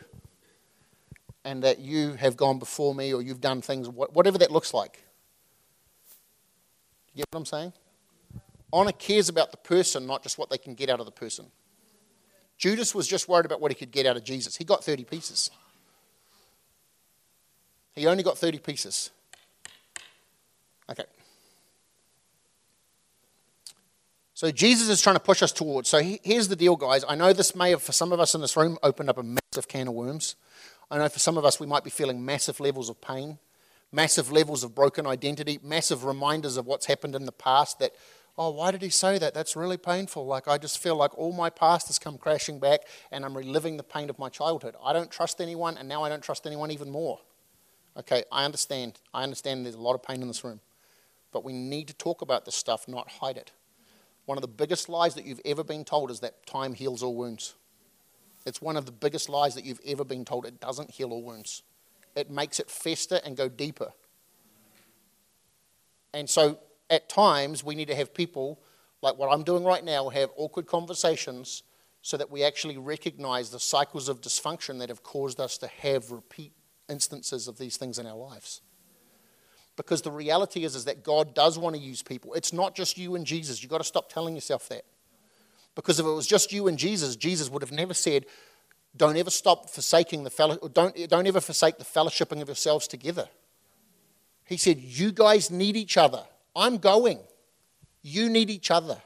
And that you have gone before me or you've done things, whatever that looks like. You get what I'm saying? Honor cares about the person, not just what they can get out of the person. Judas was just worried about what he could get out of Jesus. He got 30 pieces. He only got 30 pieces. Okay. So Jesus is trying to push us towards. So here's the deal, guys. I know this may have, for some of us in this room, opened up a massive can of worms. I know for some of us, we might be feeling massive levels of pain, massive levels of broken identity, massive reminders of what's happened in the past that, oh, why did he say that? That's really painful. Like, I just feel like all my past has come crashing back and I'm reliving the pain of my childhood. I don't trust anyone, and now I don't trust anyone even more. Okay, I understand. I understand there's a lot of pain in this room. But we need to talk about this stuff, not hide it. One of the biggest lies that you've ever been told is that time heals all wounds. It's one of the biggest lies that you've ever been told. It doesn't heal all wounds, it makes it fester and go deeper. And so at times, we need to have people, like what I'm doing right now, have awkward conversations so that we actually recognize the cycles of dysfunction that have caused us to have repeat instances of these things in our lives. Because the reality is, is that God does want to use people. It's not just you and Jesus. You've got to stop telling yourself that. Because if it was just you and Jesus, Jesus would have never said, don't ever stop forsaking the fellow, don't, don't ever forsake the fellowshipping of yourselves together. He said, You guys need each other. I'm going. You need each other.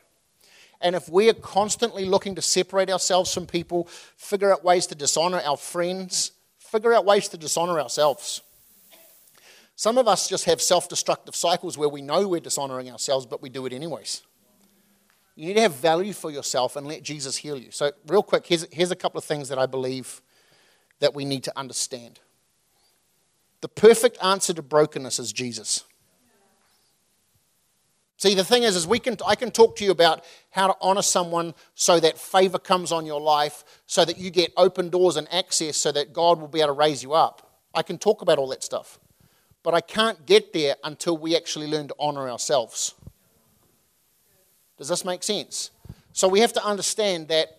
And if we're constantly looking to separate ourselves from people, figure out ways to dishonor our friends, figure out ways to dishonor ourselves. Some of us just have self destructive cycles where we know we're dishonoring ourselves, but we do it anyways. You need to have value for yourself and let Jesus heal you. So, real quick, here's, here's a couple of things that I believe that we need to understand. The perfect answer to brokenness is Jesus. See, the thing is, is we can, I can talk to you about how to honor someone so that favor comes on your life, so that you get open doors and access, so that God will be able to raise you up. I can talk about all that stuff. But I can't get there until we actually learn to honor ourselves. Does this make sense? So we have to understand that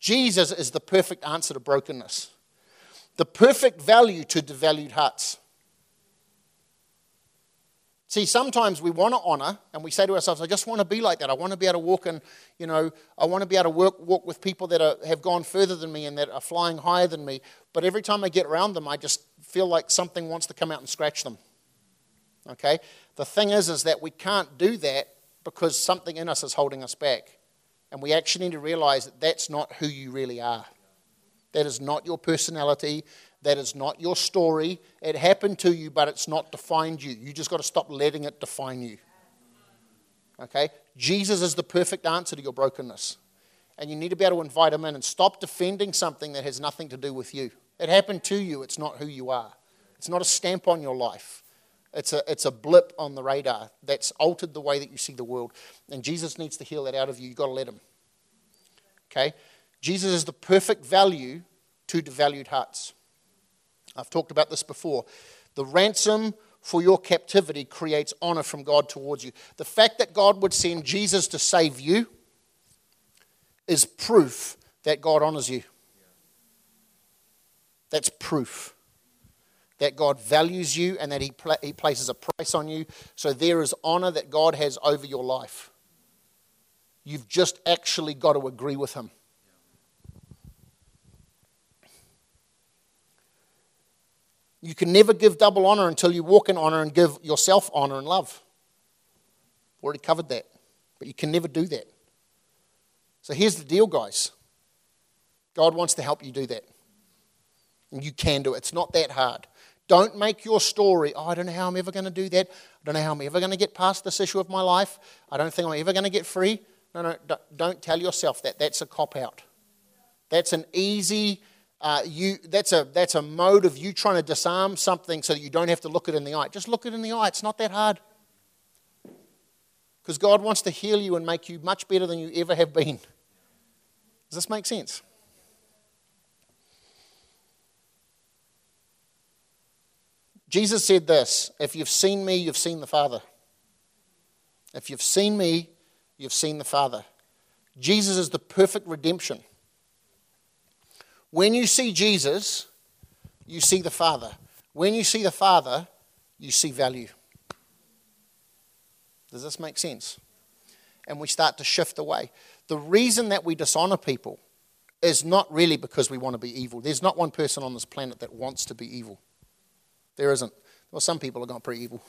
Jesus is the perfect answer to brokenness, the perfect value to devalued hearts. See, sometimes we want to honor and we say to ourselves, I just want to be like that. I want to be able to walk and, you know, I want to be able to work, walk with people that are, have gone further than me and that are flying higher than me. But every time I get around them, I just feel like something wants to come out and scratch them. Okay? The thing is, is that we can't do that because something in us is holding us back. And we actually need to realize that that's not who you really are. That is not your personality. That is not your story. It happened to you, but it's not defined you. You just got to stop letting it define you. Okay? Jesus is the perfect answer to your brokenness. And you need to be able to invite him in and stop defending something that has nothing to do with you. It happened to you, it's not who you are. It's not a stamp on your life. It's a, it's a blip on the radar that's altered the way that you see the world. And Jesus needs to heal that out of you. You've got to let him. Okay? Jesus is the perfect value to devalued hearts. I've talked about this before. The ransom for your captivity creates honor from God towards you. The fact that God would send Jesus to save you is proof that God honors you. That's proof that God values you and that he, he places a price on you. So there is honor that God has over your life. You've just actually got to agree with Him. You can never give double honor until you walk in honor and give yourself honor and love. Already covered that. But you can never do that. So here's the deal, guys God wants to help you do that. And you can do it. It's not that hard. Don't make your story, oh, I don't know how I'm ever going to do that. I don't know how I'm ever going to get past this issue of my life. I don't think I'm ever going to get free. No, no, don't tell yourself that. That's a cop out. That's an easy uh, you, that's, a, that's a mode of you trying to disarm something so that you don't have to look it in the eye. Just look it in the eye. It's not that hard. Because God wants to heal you and make you much better than you ever have been. Does this make sense? Jesus said this If you've seen me, you've seen the Father. If you've seen me, you've seen the Father. Jesus is the perfect redemption. When you see Jesus, you see the Father. When you see the Father, you see value. Does this make sense? And we start to shift away. The reason that we dishonor people is not really because we want to be evil. There's not one person on this planet that wants to be evil. There isn't. Well, some people are not pretty evil.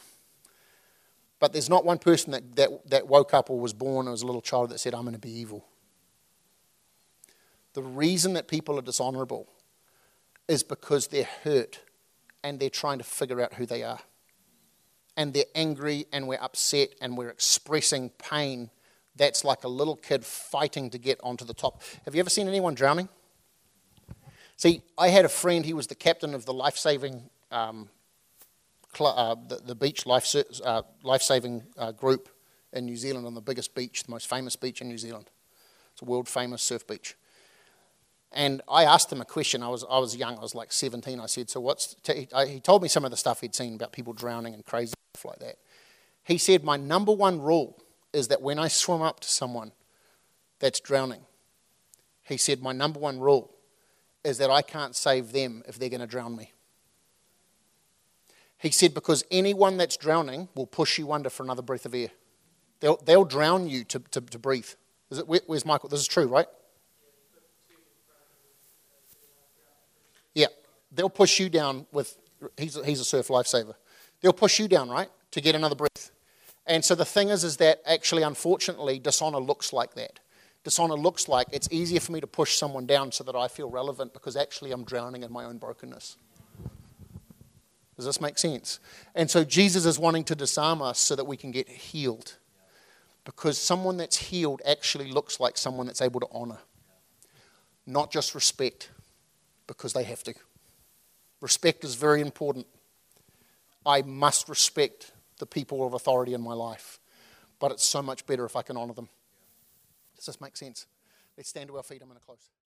But there's not one person that, that, that woke up or was born or was a little child that said, I'm going to be evil. The reason that people are dishonorable is because they're hurt and they're trying to figure out who they are. And they're angry and we're upset and we're expressing pain. That's like a little kid fighting to get onto the top. Have you ever seen anyone drowning? See, I had a friend, he was the captain of the life saving, um, uh, the, the, beach life uh, saving uh, group in New Zealand on the biggest beach, the most famous beach in New Zealand. It's a world famous surf beach. And I asked him a question. I was, I was young, I was like 17. I said, So what's. T-? Uh, he told me some of the stuff he'd seen about people drowning and crazy stuff like that. He said, My number one rule is that when I swim up to someone that's drowning, he said, My number one rule is that I can't save them if they're going to drown me. He said, Because anyone that's drowning will push you under for another breath of air. They'll, they'll drown you to, to, to breathe. Is it, where's Michael? This is true, right? Yeah, they'll push you down with, he's a, he's a surf lifesaver. They'll push you down, right, to get another breath. And so the thing is, is that actually, unfortunately, dishonor looks like that. Dishonor looks like it's easier for me to push someone down so that I feel relevant because actually I'm drowning in my own brokenness. Does this make sense? And so Jesus is wanting to disarm us so that we can get healed. Because someone that's healed actually looks like someone that's able to honor, not just respect, because they have to. Respect is very important. I must respect the people of authority in my life, but it's so much better if I can honor them. Does this make sense? Let's stand to our feet. I'm going to close.